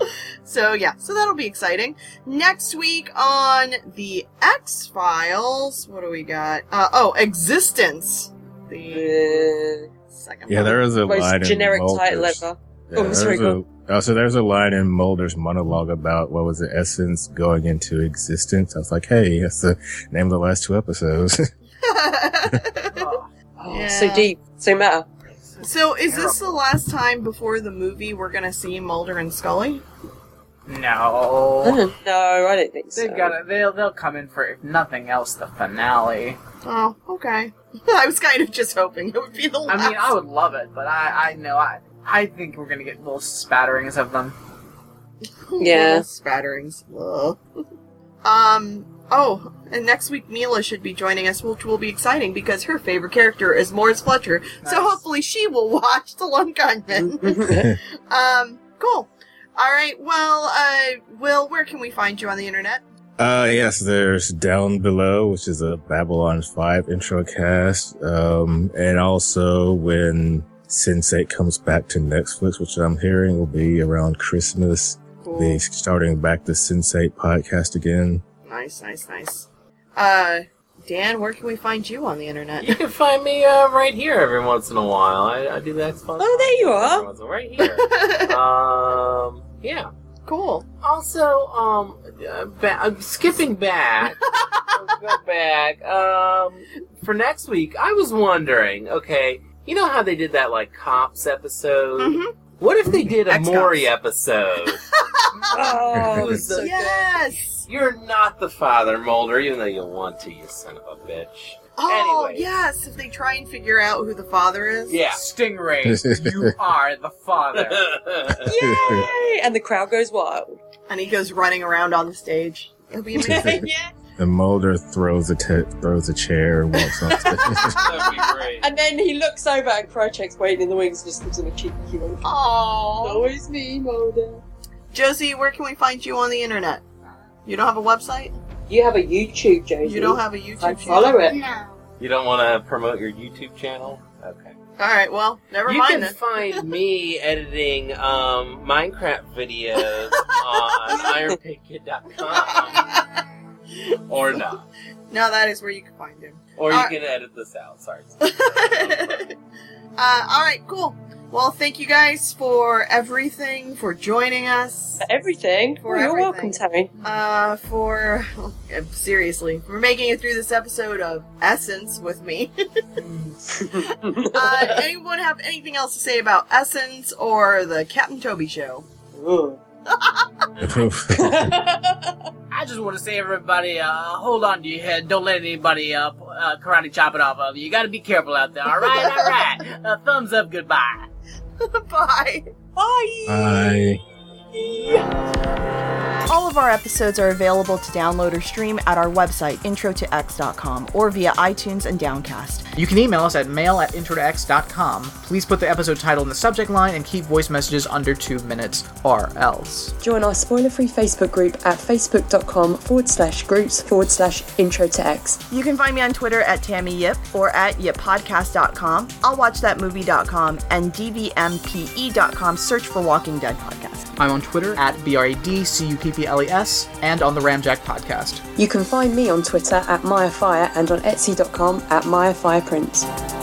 <laughs> So yeah, so that'll be exciting. Next week on the X Files, what do we got? Uh, oh, Existence. The Uh, second. Yeah, one. there is a most line generic in title Mulder's. ever. Yeah, Oh, sorry, there's go a, oh, so there's a line in Mulder's monologue about what was the essence going into existence. I was like, hey, that's the name of the last two episodes. <laughs> <laughs> Oh. Oh, Yeah. so deep, so meta. So is this the last time before the movie we're gonna see Mulder and Scully? No. <laughs> no, I don't think so. They've got to They'll they'll come in for if nothing else the finale. Oh, okay. <laughs> I was kind of just hoping it would be the last. I mean, I would love it, but I I know I I think we're gonna get little spatterings of them. <laughs> Yeah. Little spatterings. Ugh. Um. Oh, and next week Mila should be joining us, which will be exciting because her favorite character is Morris Fletcher. So hopefully she will <laughs> watch The Lone Gunmen. <laughs> um. Cool. All right. Well, uh, Will, where can we find you on the internet? Uh, yes, there's Down Below, which is a Babylon 5 intro cast. Um, and also when Sense8 comes back to Netflix, which I'm hearing will be around Christmas, Cool. be starting back the Sense8 podcast again. Nice, nice, nice. Uh, Dan, where can we find you on the internet? You can find me uh, right here every once in a while. I, I do that fun. Oh, there you are. once in a- Right here. <laughs> um, yeah. cool. Also, um, uh, ba- I'm skipping back. <laughs> Go back. Um, for next week, I was wondering. Okay, you know how they did that like cops episode? Mhm. What if they did a Ex-cops. Maury episode? <laughs> Oh, Who's so the- good. Yes. You're not the father, Mulder, even though you want to, you son of a bitch. Oh, Anyways. yes. If they try and figure out who the father is. Yeah. Stingray, <laughs> you are the father. <laughs> Yay! And the crowd goes wild. And he goes running around on the stage. It'll be amazing. yeah. And Mulder throws a throws a chair and walks on stage. <laughs> <laughs> That'd be great. And then he looks over and Krycek's waiting in the wings and just gives him a cheeky wink. Oh. Always me, Mulder. Jozie, where can we find you on the internet? You don't have a website? You have a YouTube, Jozie. You don't have a YouTube I channel? follow it. No. You don't want to promote your YouTube channel? Okay. Alright, well, never you mind can then. find <laughs> me editing um, Minecraft videos on ironpickkid.com. <laughs> or not. no, that is where you can find him. Or you Uh, can edit this out. Sorry. <laughs> uh, alright, cool. Well, thank you guys for everything, for joining us. Everything. For Oh, you're everything. welcome, Terry. uh, for <laughs> seriously, for making it through this episode of Essence with me. uh, anyone have anything else to say about Essence or the Captain Toby show? Ugh. <laughs> I just want to say, everybody, uh, hold on to your head. Don't let anybody uh, uh, karate chop it off of you. You got to be careful out there. All right, all right. <laughs> Uh, thumbs up. Goodbye. Bye. Bye. Bye. All of our episodes are available to download or stream at our website, introtox.com, or via iTunes and Downcast. You can email us at mail at introtox.com. Please put the episode title in the subject line and keep voice messages under two minutes or else. Join our spoiler free Facebook group at facebook.com forward slash groups forward slash intro to X. You can find me on Twitter at Tammy Yip or at yippodcast.com, I'll watch that movie.com, and dvmpe.com. Search for Walking Dead Podcast. I'm on Twitter at BRADCUPPLES and on the Ramjack podcast. You can find me on Twitter at MayaFire and on Etsy.com at MayaFirePrints.